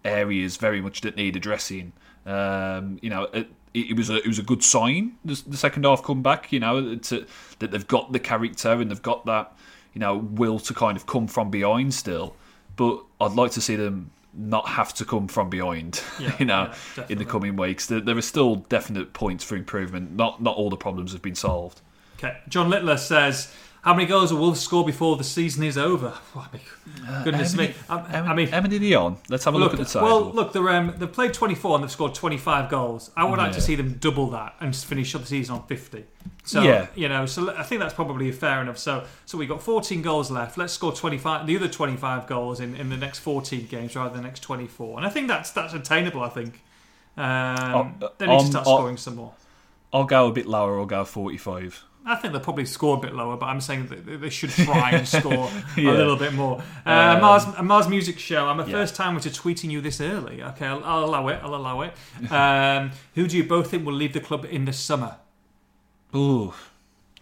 areas very much that need addressing. Um, you know, it, it, was a it was a good sign the, the second half comeback. You know, to, that they've got the character and they've got that you know will to kind of come from behind still. But I'd like to see them not have to come from behind. Yeah, you know, yeah, in the coming weeks, there, there are still definite points for improvement. Not not all the problems have been solved. Okay, John Littler says how many goals will Wolves score before the season is over? Oh, goodness uh, me! I, I mean, how many are on? Let's have a look, look at the table. Well, look, they're, um, they've played 24 and they've scored 25 goals. I would yeah. like to see them double that and finish up the season on 50. So, yeah. you know, so I think that's probably fair enough. So, so we've got 14 goals left. Let's score 25, the other 25 goals in, in the next 14 games rather than the next 24. And I think that's that's attainable. I think. Um, oh, they need to start scoring some more. I'll go a bit lower. I'll go 45. I think they'll probably score a bit lower, but I'm saying that they should try and score Yeah. a little bit more. Uh, Um, Mars, Mars Music Show. I'm a yeah. first timer to tweeting you this early. Okay, I'll, I'll allow it. I'll allow it. Um, who do you both think will leave the club in the summer? Ooh.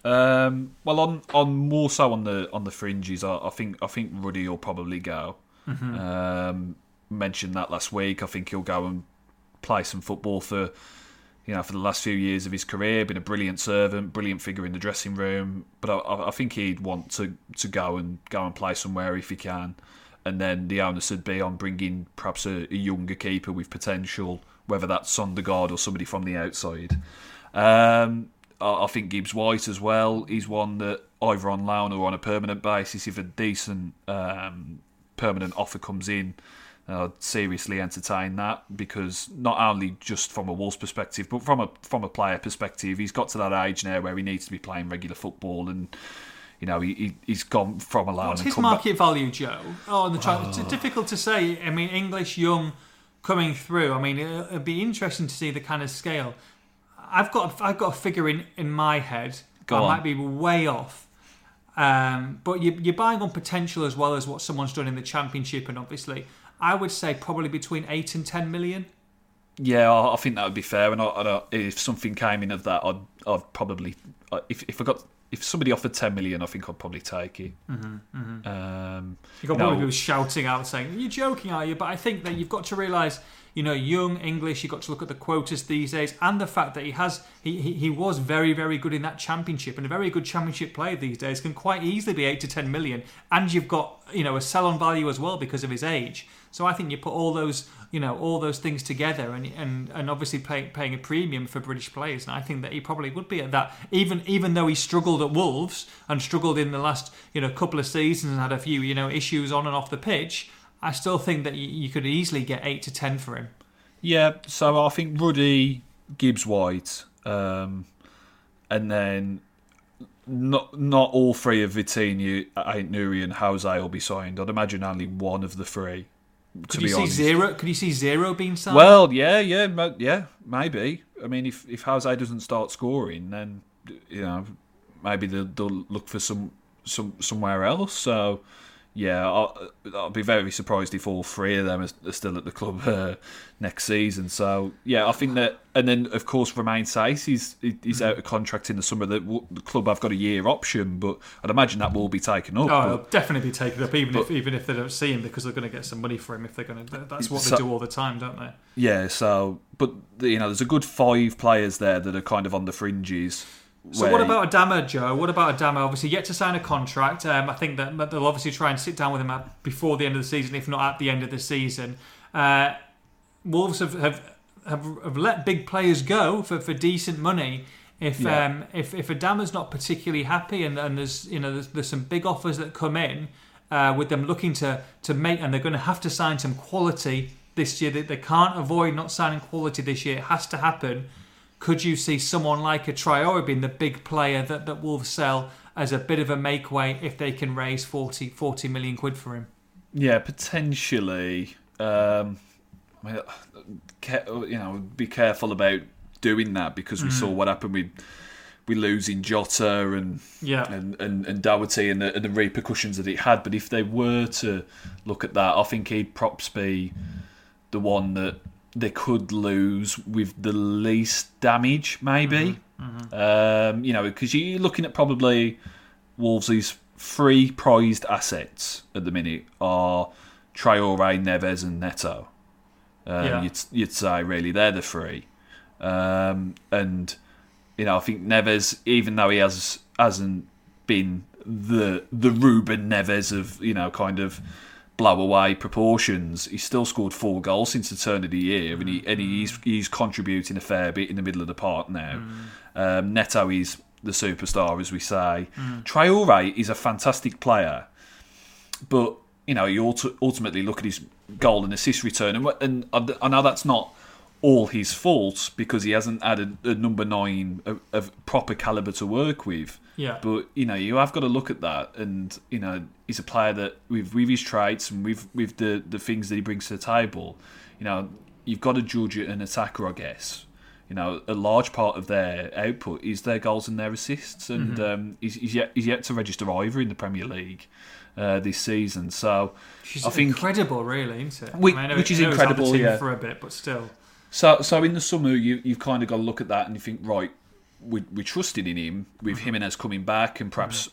Um, well, on on more so on the on the fringes, I, I think I think Ruddy will probably go. Um, mentioned that last week. I think he'll go and play some football for you know for the last few years of his career. Been a brilliant servant, brilliant figure in the dressing room. But I- I, think he'd want to to go and go and play somewhere if he can. And then the onus would be on bringing perhaps a, a younger keeper with potential, whether that's Sondergaard or somebody from the outside. Um, I, I think Gibbs White as well. He's one that either on loan or on a permanent basis, if a decent um, permanent offer comes in, I'd seriously entertain that because not only just from a Wolves perspective, but from a from a player perspective, he's got to that age now where he needs to be playing regular football and. You know, he, he, he's gone from a loan What's his come back- market value, Joe? Oh, the tra- it's difficult to say. I mean, English young coming through. I mean, it'll, it'll be interesting to see the kind of scale. I've got I've got a figure in, in my head. Go I on. might be way off. Um, but you, you're buying on potential as well as what someone's done in the championship, and obviously, I would say probably between eight and ten million. Yeah, I, I think that would be fair. And I, I, if something came in of that, I'd, I'd probably, if if I got, if somebody offered ten million, I think I'd probably take it. Mm-hmm, Um, You got No. who's shouting out saying, "You're joking, are you?" But I think that you've got to realise, you know, young English. You've got to look at the quotas these days, and the fact that he has he, he, he was very very good in that championship, and a very good championship player these days can quite easily be eight to ten million. And you've got you know a sell on value as well because of his age. So I think you put all those you know all those things together, and and, and obviously pay, paying a premium for British players. And I think that he probably would be at that, even even though he struggled at Wolves and struggled in the last you know couple of seasons and had a few you know issues on and off the pitch. I still think that you, you could easily get eight to ten for him. yeah, so I think Ruddy, Gibbs White, um, and then not not all three of Vitinha, Aït-Nouri, and Jose will be signed. I'd imagine only one of the three. Could you see honest. zero? Could you see zero being signed? Well, yeah, yeah, yeah, maybe. I mean, if if Jose doesn't start scoring, then you know maybe they'll, they'll look for some some somewhere else. So yeah, I'll, I'll be very surprised if all three of them are, are still at the club uh, next season. So yeah, I think that, and then of course Romain Saïss he's he's out of contract in the summer. The, the club have got a year option, but I'd imagine that will be taken up. Oh, but- definitely be taken up, even if even if they don't see him, because they're going to get some money for him. If they're going to, that's what So- they do all the time, don't they? Yeah, so but you know, there's a good five players there that are kind of on the fringes. So what about Adama, Joe? What about Adama? Obviously, yet to sign a contract. Um, I think that they'll obviously try and sit down with him at, before the end of the season, if not at the end of the season. Uh, Wolves have, have have have let big players go for, for decent money. If Yeah. um, if if Adama's not particularly happy, and, and there's you know there's, there's some big offers that come in uh, with them looking to to make, and they're going to have to sign some quality this year. They, they can't avoid not signing quality this year. It has to happen could you see someone like a Traore being the big player that, that Wolves sell as a bit of a make way if they can raise 40, 40 million quid for him? Yeah, potentially. Um, I mean, you know, be careful about doing that because we saw what happened with we losing Jota and Yeah. and, and, and Doherty and the, and the repercussions that it had. But if they were to look at that, I think he'd props be the one that they could lose with the least damage, maybe. Um, you know, because you're looking at probably Wolves' three prized assets at the minute are Traore, Neves, and Neto. Um, Yeah. you'd, you'd say really they're the three, um, and you know I think Neves, even though he has hasn't been the the Ruben Neves of you know kind of blow away proportions, he's still scored four goals since the turn of the year, and he and he's mm. he's contributing a fair bit in the middle of the park now. Mm. Um, Neto is the superstar, as we say. Mm. Traore is a fantastic player, but you know you ulti- ultimately look at his goal and assist return, and, and I know that's not all his fault because he hasn't had a, a number nine of, of proper caliber to work with. Yeah. But you know you have got to look at that, and you know he's a player that with with his traits and with with the the things that he brings to the table, you know you've got to judge an attacker, I guess. you know, a large part of their output is their goals and their assists, and Mm-hmm. um, he's, he's yet he's yet to register either in the Premier League uh, this season. So She's I think incredible, really, isn't it? Which- I which is I know he's had incredible, yeah. for a bit, but still. So, so in the summer, you, you've kind of got to look at that and you think, right, we, we trusted in him with Jimenez coming back and perhaps,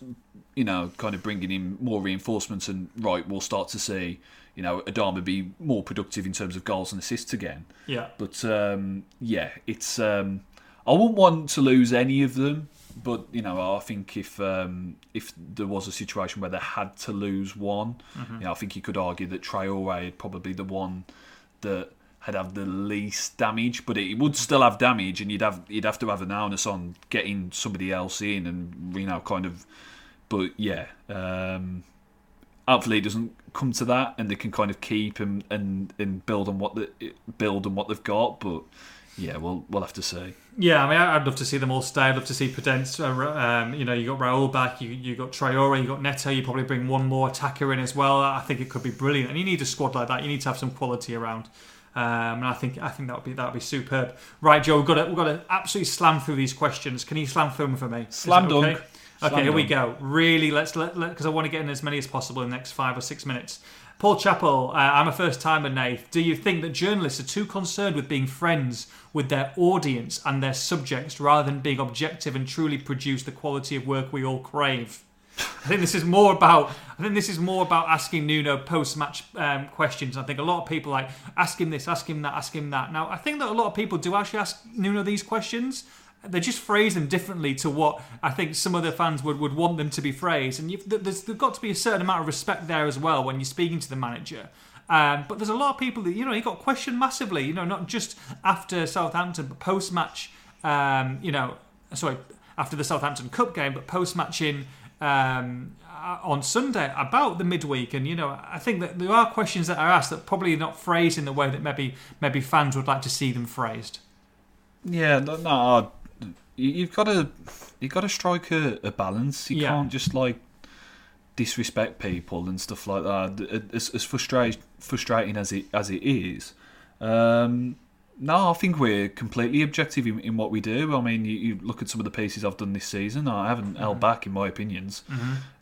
you know, kind of bringing in more reinforcements and, right, we'll start to see, you know, Adama be more productive in terms of goals and assists again. Yeah. But, um, yeah, it's, um, I wouldn't want to lose any of them. But you know, I think if um, if there was a situation where they had to lose one, you know, I think you could argue that Traore probably the one that had have the least damage, but it would still have damage, and you'd have you'd have to have an onus on getting somebody else in, and you know, kind of. But yeah, um, hopefully it doesn't come to that, and they can kind of keep and and, and build on what the build on what they've got. But yeah, we'll we'll have to see. Yeah, I mean, I'd love to see them all stay. I'd love to see Podence. Uh, um, you know, you got Raul back, you you got Traore, you got Neto. You probably bring one more attacker in as well. I think it could be brilliant. And you need a squad like that. You need to have some quality around. Um, and I think I think that would be that would be superb. Right, Joe, we've got to we've got to absolutely slam through these questions. Can you slam through them for me? Slam okay? dunk. Okay, Slam here we go. Really, let's let because I want to get in as many as possible in the next five or six minutes. Paul Chappell, uh, I'm a first timer, Nath. Do you think that journalists are too concerned with being friends with their audience and their subjects rather than being objective and truly produce the quality of work we all crave? I think this is more about. I think this is more about asking Nuno post-match um, questions. I think a lot of people like ask him this, ask him that, ask him that. Now, I think that a lot of people do actually ask Nuno these questions. They just phrase them differently to what I think some of the fans would, would want them to be phrased. And there's, there's got to be a certain amount of respect there as well when you're speaking to the manager. Um, but there's a lot of people that you know he got questioned massively. You know, not just after Southampton, but post-match. Um, you know, sorry, after the Southampton Cup game, but post-match in um, uh, on Sunday about the midweek. And you know, I think that there are questions that are asked that probably not phrased in the way that maybe maybe fans would like to see them phrased. Yeah, no, no you- you've got to you've got to strike a, a balance. You Yeah. can't just like disrespect people and stuff like that. As, as frustrating frustrating as it as it is, um, no, I think we're completely objective in, in what we do. I mean, you, you look at some of the pieces I've done this season. I haven't held back in my opinions.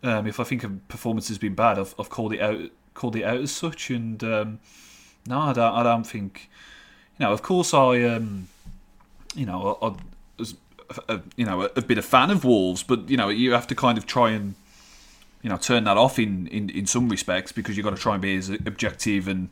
Um, if I think a performance has been bad, I've, I've called it out called it out as such. And um, no, I don't. I don't think. You know, of course, I. Um, you know, I, I was, a, you know, a, a bit of fan of Wolves, but you know, you have to kind of try and, you know, turn that off in, in, in some respects because you've got to try and be as objective and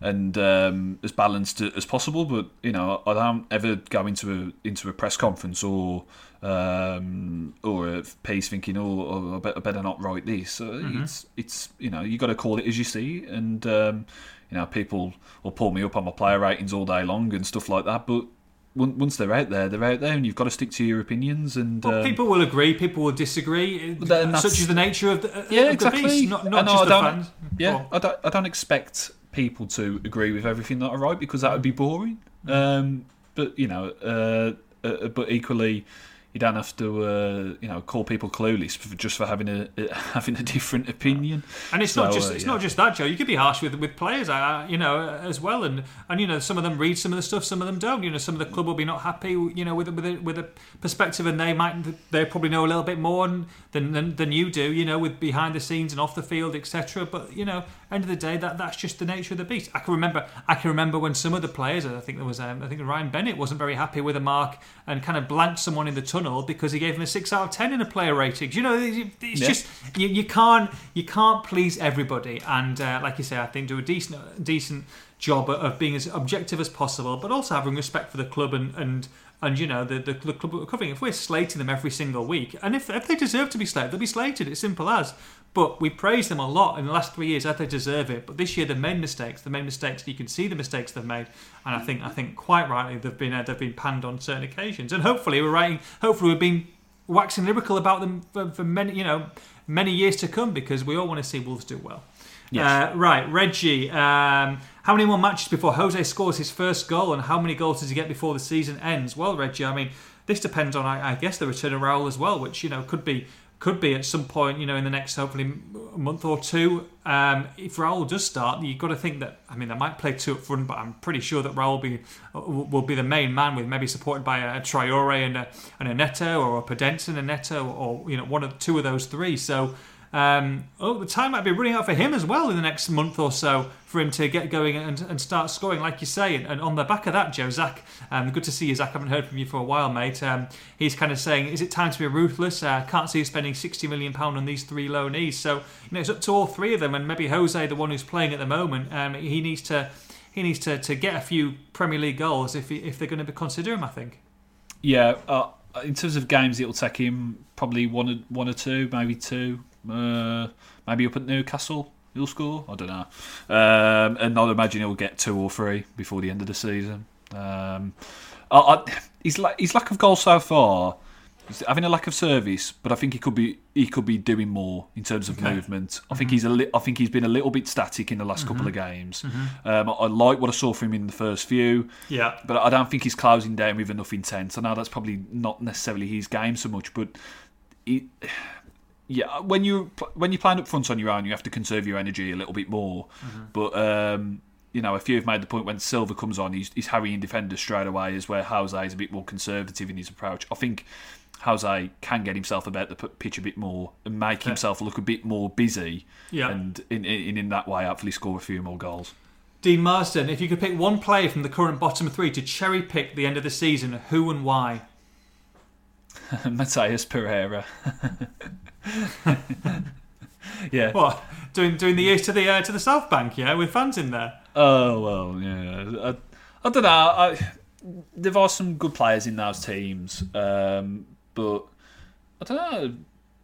and um, as balanced as possible. But you know, I don't ever go into a into a press conference or um, or a piece thinking, oh, I, better, not write this. Uh, It's it's you know, you got to call it as you see, and um, you know, people will pull me up on my player ratings all day long and stuff like that, but. Once they're out there, they're out there, and you've got to stick to your opinions. And Well, um, people will agree, people will disagree. That's- Such is the nature of the, Yeah, of exactly. the beast, not, not just I the fans. Yeah, I don't, I don't expect people to agree with everything that I write because that would be boring. Um, but you know, uh, uh, but equally, you don't have to, uh, you know, call people clueless for, just for having a having a different opinion. And it's not just uh, it's yeah. not just that, Joe. You could be harsh with with players, you know, as well. And and you know, some of them read some of the stuff, some of them don't. You know, some of the club will be not happy, you know, with a, with a, with a perspective, and they might they probably know a little bit more than, than than you do. You know, with behind the scenes and off the field, etc. But you know, end of the day, that that's just the nature of the beast. I can remember I can remember when some of the players, I think there was um, I think Ryan Bennett wasn't very happy with a mark and kind of blanked someone in the tunnel because he gave him a six out of ten in a player rating. You know, it's Yeah. just you, you can't you can't please everybody and uh, like you say i think do a decent decent job of being as objective as possible but also having respect for the club and and and you know the, the, the club we're covering if we're slating them every single week and if, if they deserve to be slated they'll be slated it's simple as but we praised them a lot in the last three years as they deserve it but this year they've made mistakes they made mistakes you can see the mistakes they've made and i think i think quite rightly they've been uh, they've been panned on certain occasions and hopefully we're writing hopefully we've been waxing lyrical about them for, for many, you know, many years to come because we all want to see Wolves do well. Yes. Uh, right, Reggie. Um, how many more matches before Jose scores his first goal, and how many goals does he get before the season ends? Well, Reggie, I mean, this depends on, I, I guess, the return of Raul as well, which you know could be could be at some point, you know, in the next hopefully a month or two. Um, if Raul does start, you've got to think that. I mean, they might play two up front, but I'm pretty sure that Raul will be will be the main man, with maybe supported by a, a and a, and a Neto or a Podence and a Neto, or you know, one of two of those three. So um, oh, the time might be running out for him as well in the next month or so for him to get going and, and start scoring, like you say. And, and on the back of that, Joe, Zach, um, good to see you, Zach. I haven't heard from you for a while, mate. Um, he's kind of saying, is it time to be ruthless? Uh, can't see you spending £60 million on these three loanees. So, you know, it's up to all three of them. And maybe Jose, the one who's playing at the moment, um, he needs to he needs to, to get a few Premier League goals if, he, if they're going to consider him, I think. Yeah, uh, in terms of games, it'll take him probably one or, one or two, maybe two. Uh, maybe up at Newcastle he'll score. I don't know, um, and I'd imagine he'll get two or three before the end of the season. Um, I, I, his, his lack of goals so far, he's having a lack of service, but I think he could be he could be doing more in terms of okay. movement. I mm-hmm. think he's a li- I think he's been a little bit static in the last mm-hmm. couple of games. Mm-hmm. Um, I, I, like what I saw from him in the first few. Yeah, but I don't think he's closing down with enough intent. I know that's probably not necessarily his game so much, but. He, yeah, when you when you're playing up front on your own, you have to conserve your energy a little bit more. Mm-hmm. But um, you know, a few have made the point when Silva comes on, he's, he's harrying defenders straight away, is where Jose is a bit more conservative in his approach. I think Jose can get himself about the pitch a bit more and make yeah. himself look a bit more busy, yeah. and in, in in that way, hopefully score a few more goals. Dean Marsden, if you could pick one player from the current bottom three to cherry pick the end of the season, who and why? Matheus Pereira. yeah. What doing doing the east to the uh, to the south bank? Yeah, with fans in there. Oh well, yeah. I, I don't know. I, there are some good players in those teams, um, but I don't know.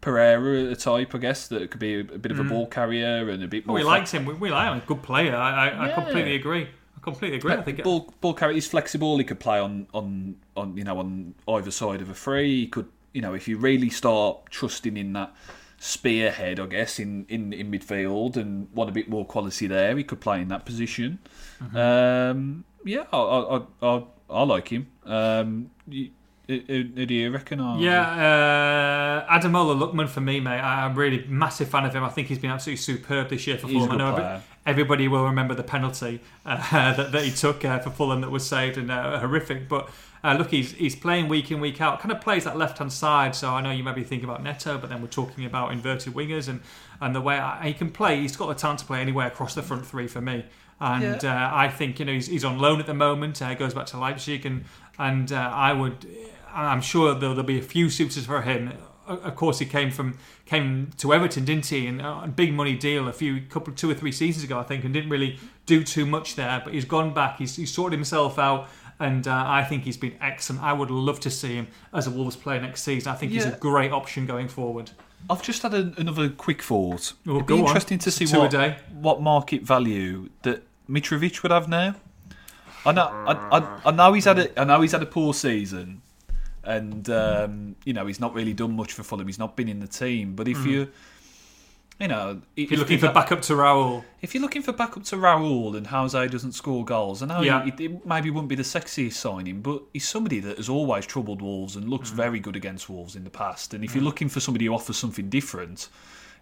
Pereira, a type, I guess, that could be a, bit of a mm. ball carrier and a bit more. Well, we liked him. We, we like him. A good player. I, I, yeah. I completely agree. I completely agree. I think ball, ball carrier. He's flexible. He could play on, on, on you know on either side of a free. He could you know, if you really start trusting in that spearhead, I guess, in, in, in midfield and want a bit more quality there, he could play in that position. Mm-hmm. Um, yeah, I, I, I, I, like him. Um, you, who, do you reckon? Or... Yeah, uh, Ademola Lookman for me, mate. I'm really massive fan of him. I think he's been absolutely superb this year for Fulham. I know everybody will remember the penalty uh, that, that, he took uh, for Fulham that was saved and uh, horrific. But uh, look, he's he's playing week in week out. Kind of plays that left hand side. So I know you might be thinking about Neto, but then we're talking about inverted wingers and and the way I, he can play. He's got the talent to play anywhere across the front three for me. And yeah. uh, I think you know he's, he's on loan at the moment. Uh, goes back to Leipzig, and and uh, I would, I'm sure there'll, be a few suitors for him. Of course, he came from came to Everton, didn't he? And a big money deal a few couple two or three seasons ago, I think, and didn't really do too much there. But he's gone back. He's, he's sorted himself out and uh, I think he's been excellent. I would love to see him as a Wolves player next season. I think yeah. he's a great option going forward. I've just had a, another quick thought. Oh, It'd be interesting on. to see what, what market value that Mitrovic would have now. I know, I, I, I, know he's had a, I know he's had a poor season, and um, you know he's not really done much for Fulham. He's not been in the team. But if mm. you you know, if, you're looking if for backup to Raul, if you're looking for backup to Raul and Jose doesn't score goals, I know yeah. it, it, maybe wouldn't be the sexiest signing, but he's somebody that has always troubled Wolves and looks mm. very good against Wolves in the past. And if mm. you're looking for somebody who offers something different,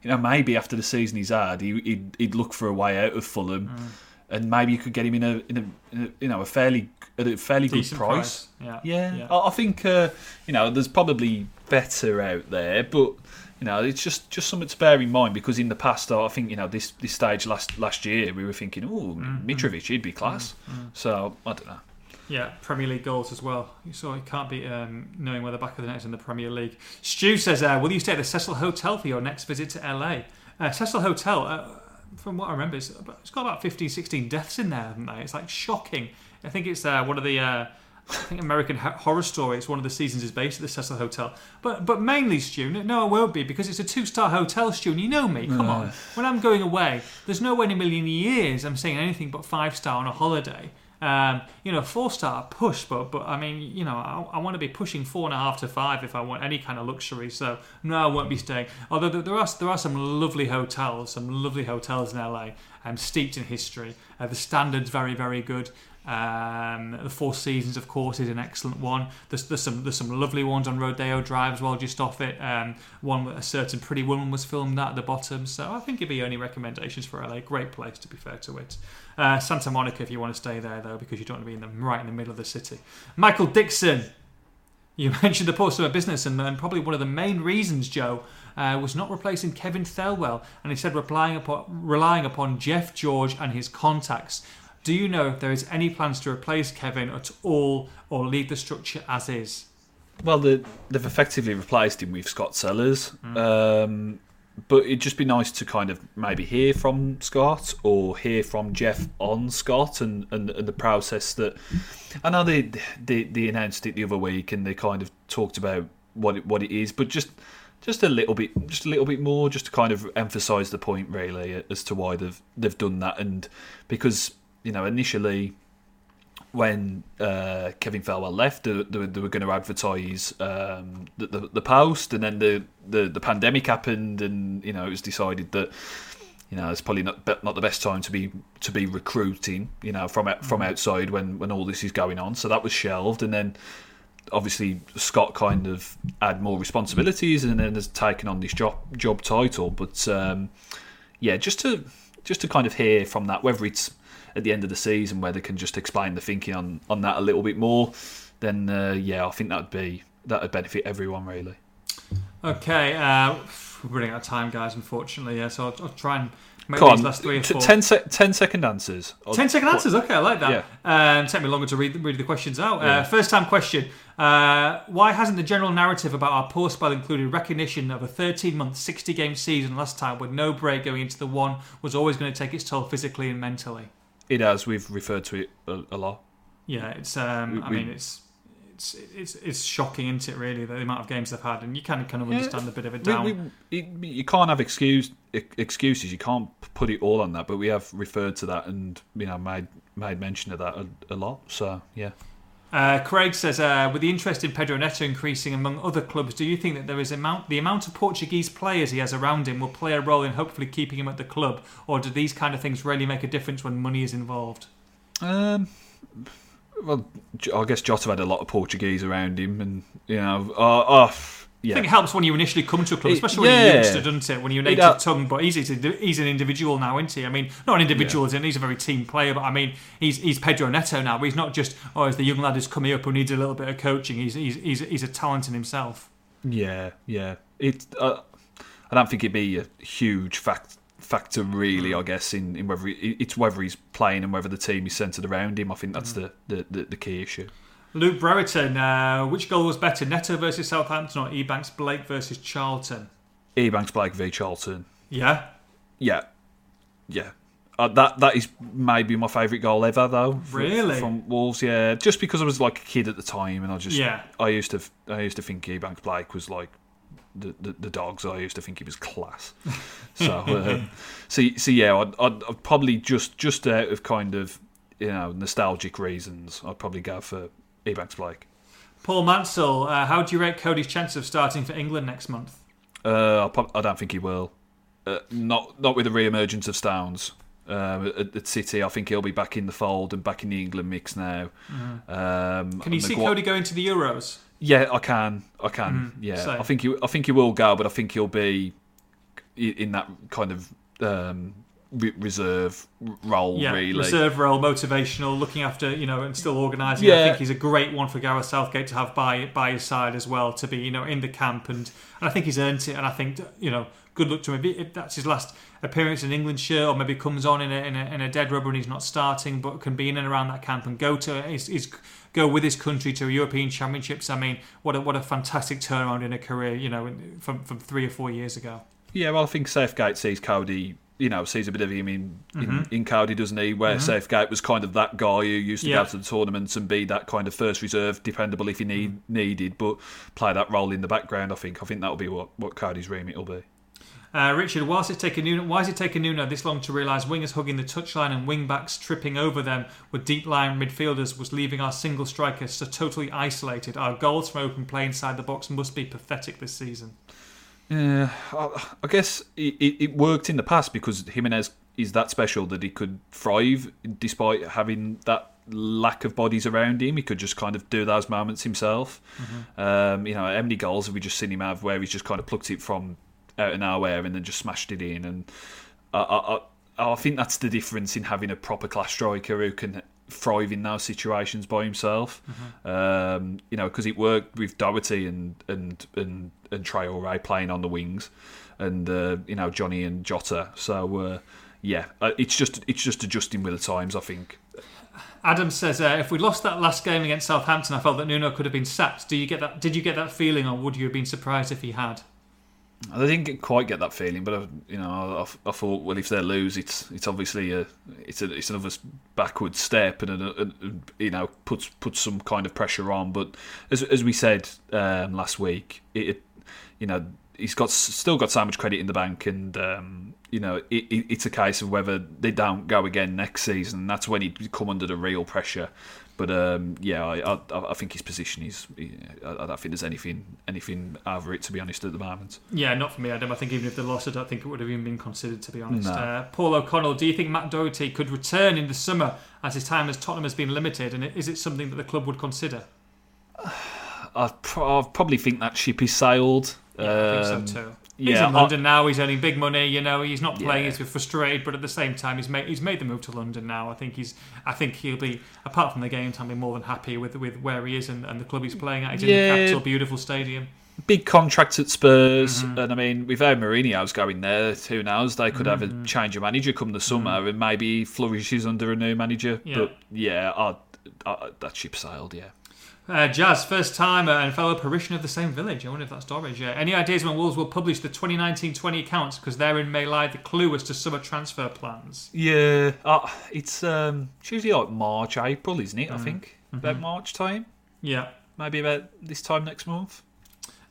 you know, maybe after the season he's had, he, would he'd look for a way out of Fulham. Mm. And maybe you could get him in a, in a, in a you know a fairly at a fairly Decent good price. price. Yeah, yeah. yeah. I, I think uh, you know there's probably better out there, but you know, it's just, just something to bear in mind because in the past, I think you know this this stage last last year we were thinking, oh, mm-hmm. Mitrovic, he'd be class. Mm-hmm. So I don't know. Yeah, Premier League goals as well. You so it can't be um, knowing where the back of the net is in the Premier League. Stu says, uh, "Will you stay at the Cecil Hotel for your next visit to LA?" Uh, Cecil Hotel, uh, from what I remember, it's, it's got about 15, 16 deaths in there, haven't they? It's like shocking. I think it's uh, one of the uh, I think American Horror Story. It's one of the seasons is based at the Cecil Hotel, but but mainly Stu. No, it won't be because it's a two star hotel, Stu. And you know me. Come on, when I'm going away, there's no way in a million years I'm saying anything but five star on a holiday. Um, you know, four star push, but but I mean, you know, I, I, want to be pushing four and a half to five if I want any kind of luxury. So no, I won't be staying. Although there are there are some lovely hotels, some lovely hotels in LA. um, steeped in history. Uh, the standard's very, very good. Um, the Four Seasons, of course, is an excellent one. There's, there's some there's some lovely ones on Rodeo Drive as well, just off it. Um, one a certain pretty woman was filmed at the bottom. So I think it'd be only recommendations for LA. Great place to be fair to it. Uh, Santa Monica, if you want to stay there though, because you don't want to be in the right in the middle of the city. Michael Dixon, you mentioned the Portsmouth business, and, and, probably one of the main reasons, Joe, uh, was not replacing Kevin Thelwell, and instead relying upon, relying upon Jeff George and his contacts. Do you know if there is any plans to replace Kevin at all, or leave the structure as is? Well, the, they've effectively replaced him with Scott Sellers. Mm. Um, but it'd just be nice to kind of maybe hear from Scott or hear from Jeff on Scott and, and, and the process that I know they, they they announced it the other week and they kind of talked about what it, what it is, but just just a little bit just a little bit more just to kind of emphasize the point really as to why they've they've done that and because you know initially when uh, Kevin Thelwell left, they, they, they were going to advertise um, the, the, the post, and then the, the, the pandemic happened, and you know it was decided that you know it's probably not not the best time to be to be recruiting, you know, from from mm-hmm. outside when when all this is going on. So that was shelved, and then obviously Scott kind of had more responsibilities, and then has taken on this job job title. But um, yeah, just to just to kind of hear from that, whether it's at the end of the season where they can just explain the thinking on, on that a little bit more, then uh, yeah, I think that'd be that would benefit everyone really. Okay, uh, we're running out of time, guys. Unfortunately, yeah. So I'll, I'll try and make Come these on. last three or four. Ten, se- ten second answers. Ten second answers. Okay, I like that. Yeah. Um, take me longer to read read the questions out. Uh, yeah. Uh, first time question: uh, Why hasn't the general narrative about our poor spell included recognition of a 13 month, 60 game season last time with no break going into the one was always going to take its toll physically and mentally? It has. We've referred to it a, a lot. Yeah, it's. Um, we, I mean, it's. It's, it's it's shocking, isn't it? Really, the amount of games they've had, and you can kind of understand yeah, a bit of a down. We, we, you can't have excuse excuses. You can't put it all on that, but we have referred to that and you know made made mention of that a, a lot. So yeah. Uh, Craig says, uh, with the interest in Pedro Neto increasing among other clubs, do you think that there is amount the amount of Portuguese players he has around him will play a role in hopefully keeping him at the club, or do these kind of things really make a difference when money is involved? Um, well, I guess Jota had a lot of Portuguese around him, and you know, uh yeah. I think it helps when you initially come to a club, especially when yeah. you're a youngster, doesn't it? When you're native tongue, but he's, he's an individual now, isn't he? I mean, not an individual, yeah. he's a very team player, but I mean, he's he's Pedro Neto now. But he's not just oh, as the young lad who's coming up who needs a little bit of coaching. He's he's he's, he's a talent in himself. Yeah, yeah. It. Uh, I don't think it'd be a huge fact factor really. I guess in, in whether he, it's whether he's playing and whether the team is centered around him. I think that's mm. the, the, the, the key issue. Luke Brereton, uh, which goal was better, Neto versus Southampton or Ebanks Blake versus Charlton? Ebanks Blake v Charlton. Yeah. Yeah. Yeah. Uh, that that is maybe my favourite goal ever, though. Really? From Wolves, yeah. Just because I was like a kid at the time, and I just yeah. I used to I used to think Ebanks Blake was like the, the, the dogs. I used to think he was class. so uh, so so yeah, I'd, I'd, I'd, probably just just out of kind of you know nostalgic reasons, I'd probably go for Ebanks Blake. Paul Mansell, uh, how do you rate Coady's chance of starting for England next month? Uh, I don't think he will. Uh, not not with the re-emergence of Stones uh, at, at, City. I think he'll be back in the fold and back in the England mix now. Mm-hmm. Um, can you see Coady going to the Euros? Yeah, I can. I can. Mm-hmm. Yeah, I think he. I think he will go, but I think he'll be in that kind of um, reserve role, yeah, really. Reserve role, motivational, looking after, you know, and still organising. Yeah. I think he's a great one for Gareth Southgate to have by by his side as well, to be, you know, in the camp. And, and I think he's earned it. And I think, you know, good luck to him. If that's his last appearance in England shirt, or maybe comes on in a, in a, in a dead rubber and he's not starting, but can be in and around that camp and go to his, his go with his country to European Championships. I mean, what a, what a fantastic turnaround in a career, you know, from, from three or four years ago. Yeah, well, I think Southgate sees Coady you know, sees a bit of him in, mm-hmm. in, in Coady, doesn't he? Where mm-hmm. Southgate was kind of that guy who used to yeah. go to the tournaments and be that kind of first reserve, dependable if he need, mm-hmm. needed, but play that role in the background. I think. I think that'll be what what Coady's remit will be. Uh, Richard, whilst it's taken Nuno, why has it taken Nuno this long to realise wingers hugging the touchline and wing backs tripping over them with deep line midfielders was leaving our single strikers so totally isolated? Our goals from open play inside the box must be pathetic this season. Yeah, I guess it, it worked in the past because Jimenez is that special that he could thrive despite having that lack of bodies around him. He could just kind of do those moments himself. Mm-hmm. Um, you know, how many goals have we just seen him have where he's just kind of plucked it from out of nowhere and then just smashed it in? And I, I, I think that's the difference in having a proper class striker who can thrive in those situations by himself. Mm-hmm. Um, you know, because it worked with Doherty and and and and Traore playing on the wings, and uh, you know Johnny and Jota. So uh, yeah, uh, it's just it's just adjusting with the times. I think. Adam says, uh, if we lost that last game against Southampton, I felt that Nuno could have been sacked. Do you get that? Did you get that feeling, or would you have been surprised if he had? I didn't quite get that feeling, but I, you know, I, I, thought, well, if they lose, it's it's obviously a it's a, it's another backward step, and, a, you know, puts puts some kind of pressure on. But as as we said um, last week, it, it, you know he's got still got so much credit in the bank, and um, you know it, it's a case of whether they don't go again next season. That's when he'd come under the real pressure. But um, yeah, I, I, I, think his position is. I, don't think there's anything anything over it to be honest at the moment. Yeah, not for me, Adam. I think even if they lost, I don't think it would have even been considered to be honest. No. Uh, Paul O'Connell, do you think Matt Doherty could return in the summer as his time as Tottenham has been limited, and is it something that the club would consider? I, probably think that ship is sailed. Yeah, um, I think so um, too. He's yeah, in London now. He's earning big money. You know, he's not playing. Yeah. He's frustrated, but at the same time, he's made he's made the move to London now. I think he's. I think he'll be apart from the game time, be more than happy with with where he is and, and the club he's playing at. He's yeah. in the capital, beautiful stadium. Big contract at Spurs, mm-hmm. and I mean, we've heard Mourinho's going there. Who knows? They could mm-hmm. have a mm-hmm. change of manager come the summer, mm-hmm. and maybe flourishes under a new manager. Yeah. But yeah, I, I, that ship sailed. Yeah. Uh, Jazz, first timer and fellow parishioner of the same village. I wonder if that's Dorridge. Yeah. Any ideas when Wolves will publish the 2019-20 accounts? Because therein may lie the clue as to summer transfer plans. Yeah, uh, it's um, it's usually like March, April, isn't it? Mm. I think mm-hmm. about March time. Yeah, maybe about this time next month.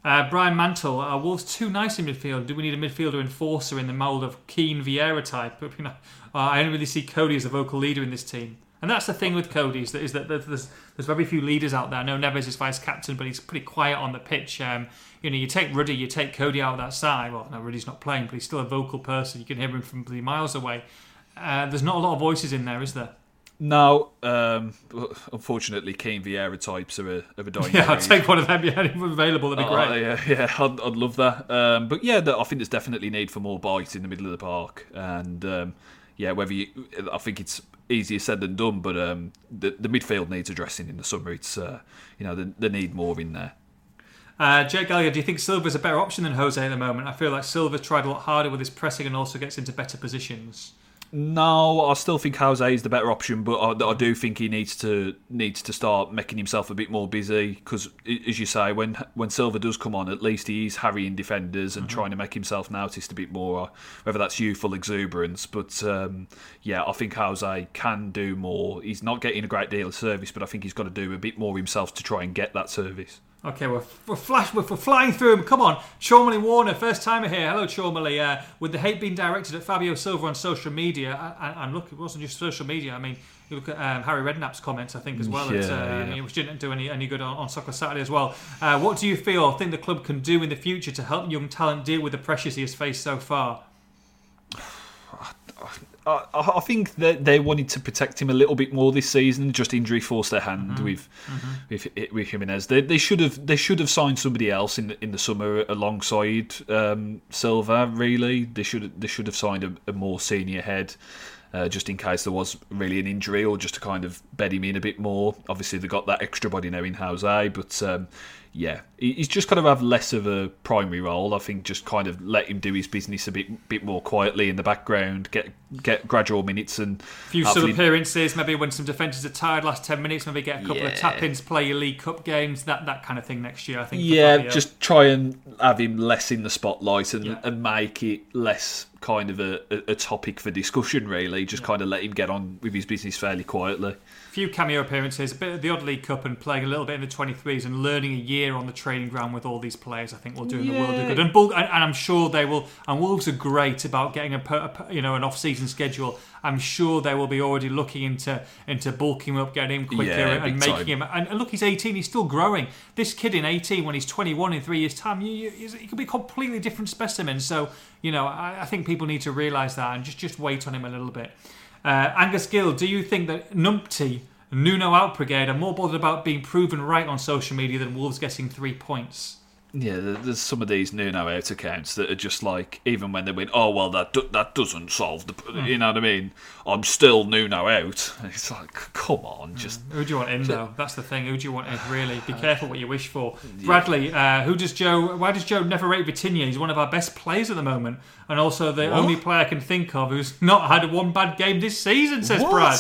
Uh, Brian Mantle, are Wolves too nice in midfield? Do we need a midfielder enforcer in the mould of Keane Vieira type? But, you know, uh, I only really see Coady as a vocal leader in this team. And that's the thing with Coady is that, is that there's, there's very few leaders out there. I know Neves is vice captain, but he's pretty quiet on the pitch. Um, you know, you take Ruddy, you take Coady out of that side. Well, no, Ruddy's not playing, but he's still a vocal person. You can hear him from miles away. Uh, there's not a lot of voices in there, is there? No, um, unfortunately, Keane Vieira types are a, of a dying. Yeah, I'd take one of them. Yeah, available. That'd be oh, great. Yeah, yeah, I'd, I'd love that. Um, but yeah, I think there's definitely need for more bite in the middle of the park, and um, yeah, whether you, I think it's easier said than done, but um, the, the midfield needs addressing in the summer. It's uh, you know they, they need more in there. Uh, Jake Gallagher, do you think Silva's a better option than Jose at the moment? I feel like Silva tried a lot harder with his pressing and also gets into better positions. No, I still think Jose is the better option, but I, I, do think he needs to needs to start making himself a bit more busy because, as you say, when when Silva does come on, at least he is harrying defenders and mm-hmm. trying to make himself noticed a bit more. Whether that's youthful exuberance, but um, yeah, I think Jose can do more. He's not getting a great deal of service, but I think he's got to do a bit more himself to try and get that service. Okay, we're, we're, flash, we're, we're flying through them. Come on. Cholmondeley Warner, first timer here. Hello, Cholmondeley. Uh, with the hate being directed at Fabio Silva on social media, and, and look, it wasn't just social media. I mean, you look at um, Harry Redknapp's comments, I think, as well, yeah, uh, yeah. which didn't do any, any good on, on Soccer Saturday as well. Uh, what do you feel, think the club can do in the future to help young talent deal with the pressures he has faced so far? I, I think that they wanted to protect him a little bit more this season. Just injury forced their hand mm-hmm. with mm-hmm. with with Jimenez. They, they should have they should have signed somebody else in the, in the summer alongside um, Silva. Really, they should they should have signed a, a more senior head. Uh, just in case there was really an injury or just to kind of bed him in a bit more. Obviously, they got that extra body now in Jose, but um, yeah, he's just kind of have less of a primary role. I think just kind of let him do his business a bit bit more quietly in the background, get get gradual minutes and a few sub appearances. Maybe when some defenders are tired, last ten minutes, maybe get a couple yeah. of tap ins, play your League Cup games, that that kind of thing next year. I think. Yeah, just try and have him less in the spotlight and, yeah. and make it less kind of a, a, a topic for discussion. Really, just yeah. kind of let him get on with his business fairly quietly. Few cameo appearances, a bit of the odd League Cup, and playing a little bit in the 23s and learning a year year on the training ground with all these players, I think will do them the world of good. And, Bull, and, and I'm sure they will. And Wolves are great about getting a, per- a you know an off-season schedule. I'm sure they will be already looking into into bulking him up, getting him quicker, Yeah, and big making him. And, and look, he's 18. He's still growing. This kid in 18, when he's 21 in three years' time, you, you, he could be a completely different specimen. So you know, I, I think people need to realise that and just just wait on him a little bit. Uh, Angus Gill, do you think that Numpty, Nuno Out Brigade are more bothered about being proven right on social media than Wolves getting three points? Yeah, there's some of these Nuno out accounts that are just like, even when they win, oh well, that do- that doesn't solve the, hmm. you know what I mean? I'm still Nuno out. It's like, come on, hmm. just Who do you want in though? That's the thing. Who do you want in? Really, be uh, careful what you wish for. Bradley, uh, who does Joe? Why does Joe never rate Vitinha? He's one of our best players at the moment, and also the What? only player I can think of who's not had one bad game this season. Says Brad.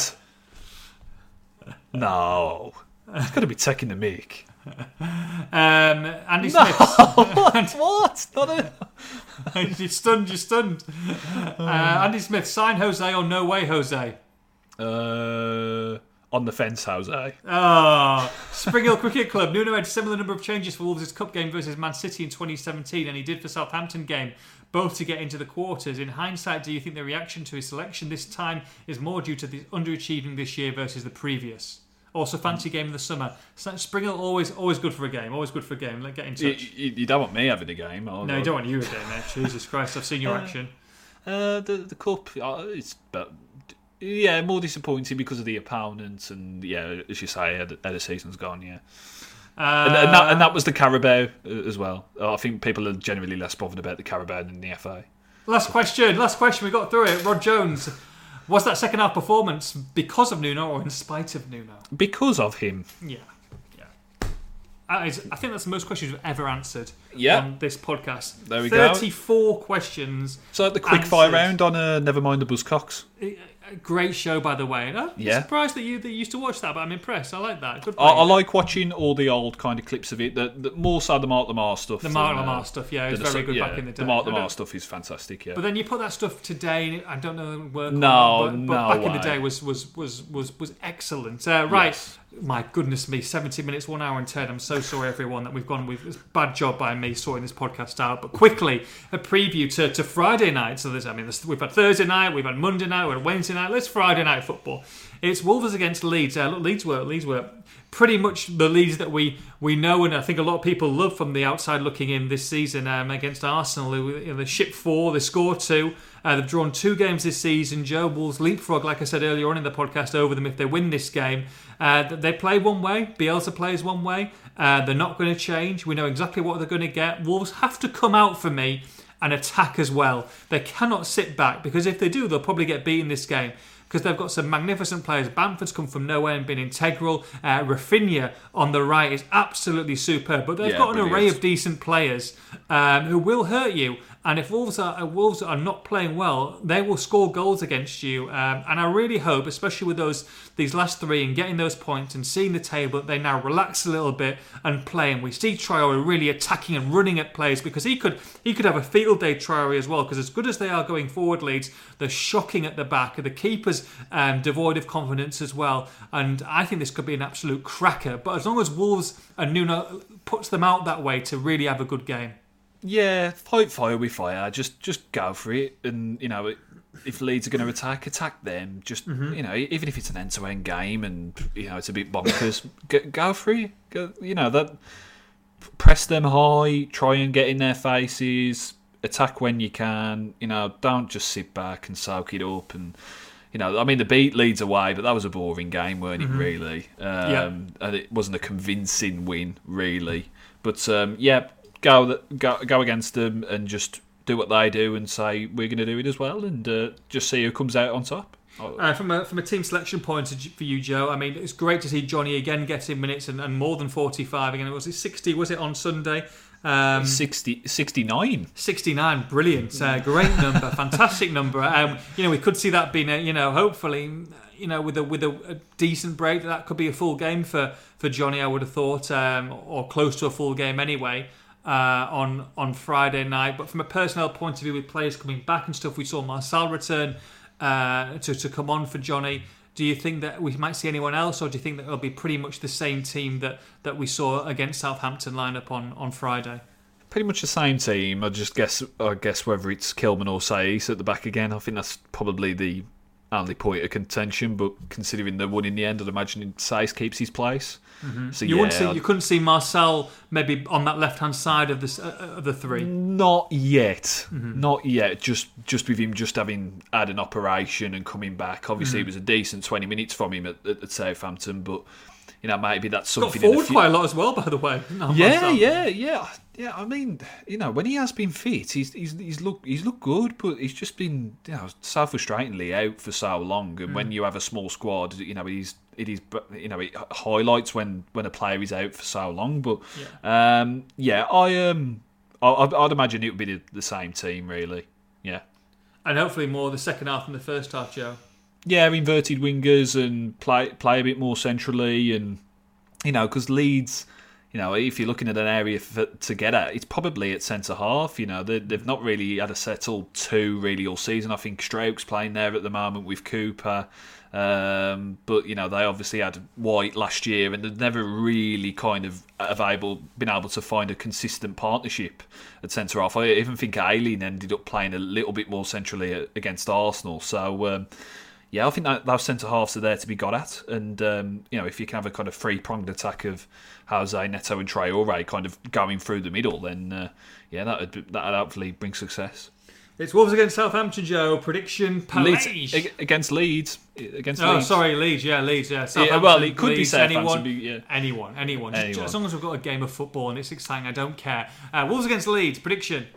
No, it's got to be taking the mic. Um, Andy No, Smith. what? what? Not a... you're stunned. You're stunned. Uh, Andy Smith, sign Jose or no way, Jose. Uh, on the fence, Jose. Ah, Spring Hill Cricket Club. Nuno had similar number of changes for Wolves' cup game versus Man City in 2017, and he did for Southampton game, both to get into the quarters. In hindsight, do you think the reaction to his selection this time is more due to the underachieving this year versus the previous? Also, fancy game in the summer. So Spring Hill always, always good for a game. Always good for a game. Let get in You, touch. you, you don't want me having a game. no, you don't want you again, mate. Jesus Christ, I've seen your Uh, action. Uh, the the cup, uh, it's but yeah, more disappointing because of the opponents and yeah, as you say, how the, how the season's gone. Yeah, and, and, that, and that was the Carabao uh, as well. I think people are generally less bothered about the Carabao than the FA. Last question. Last question. We got through it. Rod Jones. Was that second half performance because of Nuno or in spite of Nuno? Because of him. Yeah, yeah. I think that's the most questions we've ever answered Yeah. on this podcast. There we go. Thirty-four questions. So the quick fire round on uh, Never Mind the Buzzcocks. Great show, by the way. I'm Yeah. surprised that you that you used to watch that, but I'm impressed. I like that. Good. I, I like watching all the old kind of clips of it. The, the more so the Mark Lamarr stuff. the Mark than, uh, stuff. Yeah, it was than very good yeah, back in the day. The Mark Lamarr stuff is fantastic. Yeah. But then you put that stuff today, and it- I don't know work. No, but, but no back in the day was was was was was excellent. Uh, right, Yes. My goodness me, seventy minutes, one hour and ten. I'm so sorry, everyone, that we've gone with a bad job by me sorting this podcast out. But quickly, a preview to, to Friday night. So there's, I mean, there's, we've had Thursday night, we've had Monday night, we've had Wednesday night. Let's Friday night football. It's Wolves against Leeds. Uh, look, Leeds were Leeds were pretty much the Leeds that we we know, and I think a lot of people love from the outside looking in this season um, against Arsenal. Who, you know, they ship four, they score two. Uh, they've drawn two games this season. Joe Wolves leapfrog, like I said earlier on in the podcast, over them if they win this game. Uh, they play one way. Bielsa plays one way. Uh, they're not going to change. We know exactly what they're going to get. Wolves have to come out for me and attack as well. They cannot sit back because if they do, they'll probably get beaten this game because they've got some magnificent players. Bamford's come from nowhere and been integral. Uh, Raphinha on the right is absolutely superb. But they've Yeah, got an array of decent players um, who will hurt you. And if Wolves are uh, Wolves are not playing well, they will score goals against you. Um, and I really hope, especially with those these last three and getting those points and seeing the table, they now relax a little bit and play. And we see Traore really attacking and running at players because he could he could have a field day Traore as well. Because as good as they are going forward, Leeds they're shocking at the back. The keeper's um, devoid of confidence as well. And I think this could be an absolute cracker. But as long as Wolves and Nuno puts them out that way to really have a good game. Yeah, fight fire with fire. Just just go for it, and you know if Leeds are going to attack, attack them. Just Mm-hmm. you know, even if it's an end to end game, and you know it's a bit bonkers, go, go for it. Go, you know that press them high, try and get in their faces, attack when you can. You know, don't just sit back and soak it up and. You know, I mean, the beat Leeds away, but that was a boring game, weren't it? Really, um, Mm-hmm. Yeah. and it wasn't a convincing win, really. But um, yeah, go go go against them and just do what they do and say we're going to do it as well, and uh, just see who comes out on top. Uh, from a from a team selection point for you, Joe, I mean, it's great to see Johnny again getting minutes and, and more than forty five again. Was it sixty? Was it on Sunday? Um, 60, 69. 69, brilliant, uh, great number, fantastic number. Um, you know, we could see that being, a, you know, hopefully, you know, with a with a, a decent break, that could be a full game for for Johnny. I would have thought, um, or close to a full game anyway. Uh, on on Friday night, but from a personnel point of view, with players coming back and stuff, we saw Marcel return uh, to to come on for Johnny. Do you think that we might see anyone else, or do you think that it'll be pretty much the same team that, that we saw against Southampton lineup on, on Friday? Pretty much the same team. I just guess I guess whether it's Kilman or Saïss at the back again. I think that's probably the only point of contention. But considering they won in the end, I'd imagine Saïss keeps his place. Mm-hmm. So you yeah, see, you couldn't see Marcel maybe on that left hand side of the uh, of the three. Not yet, mm-hmm. not yet. Just just with him just having had an operation and coming back. Obviously, mm-hmm. it was a decent twenty minutes from him at, at, at Southampton, but you know maybe that's something. Got forward quite a lot as well, by the way. yeah, yeah, yeah. Yeah, I mean, you know, when he has been fit, he's he's he's look he's looked good, but he's just been you know so frustratingly out for so long. And mm. when you have a small squad, you know, he's it is you know it highlights when when a player is out for so long. But yeah, um, yeah I um I, I'd imagine it would be the, the same team really. Yeah, and hopefully more the second half than the first half, Joe. Yeah, inverted wingers and play play a bit more centrally, and you know because Leeds you know, if you're looking at an area for, to get at, it's probably at centre half. You know, they, have not really had a settled two really all season. I think Struijk's playing there at the moment with Cooper. Um, but you know they obviously had White last year, and they've never really kind of available been able to find a consistent partnership at centre half. I even think Ayling ended up playing a little bit more centrally against Arsenal. So um, yeah, I think that those centre halves are there to be got at, and um, you know if you can have a kind of three pronged attack of Jose, Neto, and Traore kind of going through the middle, then uh, yeah, that would that would hopefully bring success. It's Wolves against Southampton, Joe. Prediction: Leeds against Leeds. Against oh, Leeds. sorry, Leeds. Yeah, Leeds. Yeah, yeah well, it could Leeds, be Anyone, be, yeah. anyone, anyone. anyone. Just, as long as we've got a game of football and it's exciting, I don't care. Uh, Wolves against Leeds. Prediction: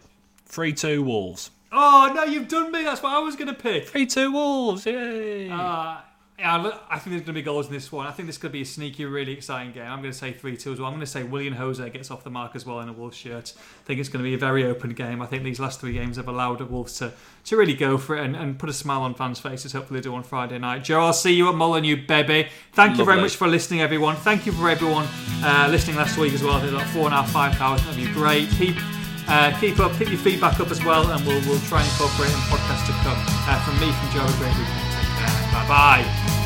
three-two Wolves. Oh no, you've done me. That's what I was going to pick. Three two Wolves. Yay! Uh, yeah, I think there's going to be goals in this one. I think this could be a sneaky, really exciting game. I'm going to say 3 2 as well. I'm going to say William Jose gets off the mark as well in a Wolves shirt. I think it's going to be a very open game. I think these last three games have allowed the Wolves to, to really go for it and, and put a smile on fans' faces. Hopefully, they do on Friday night. Joe, I'll see you at Molineux, baby. Thank Lovely. you very much for listening, everyone. Thank you for everyone uh, listening last week as well. There's like four and a half, five thousand of you. Great. Keep uh, keep up, keep your feedback up as well, and we'll, we'll try and incorporate in podcasts to come. Uh, from me, from Joe, a great weekend. Bye bye.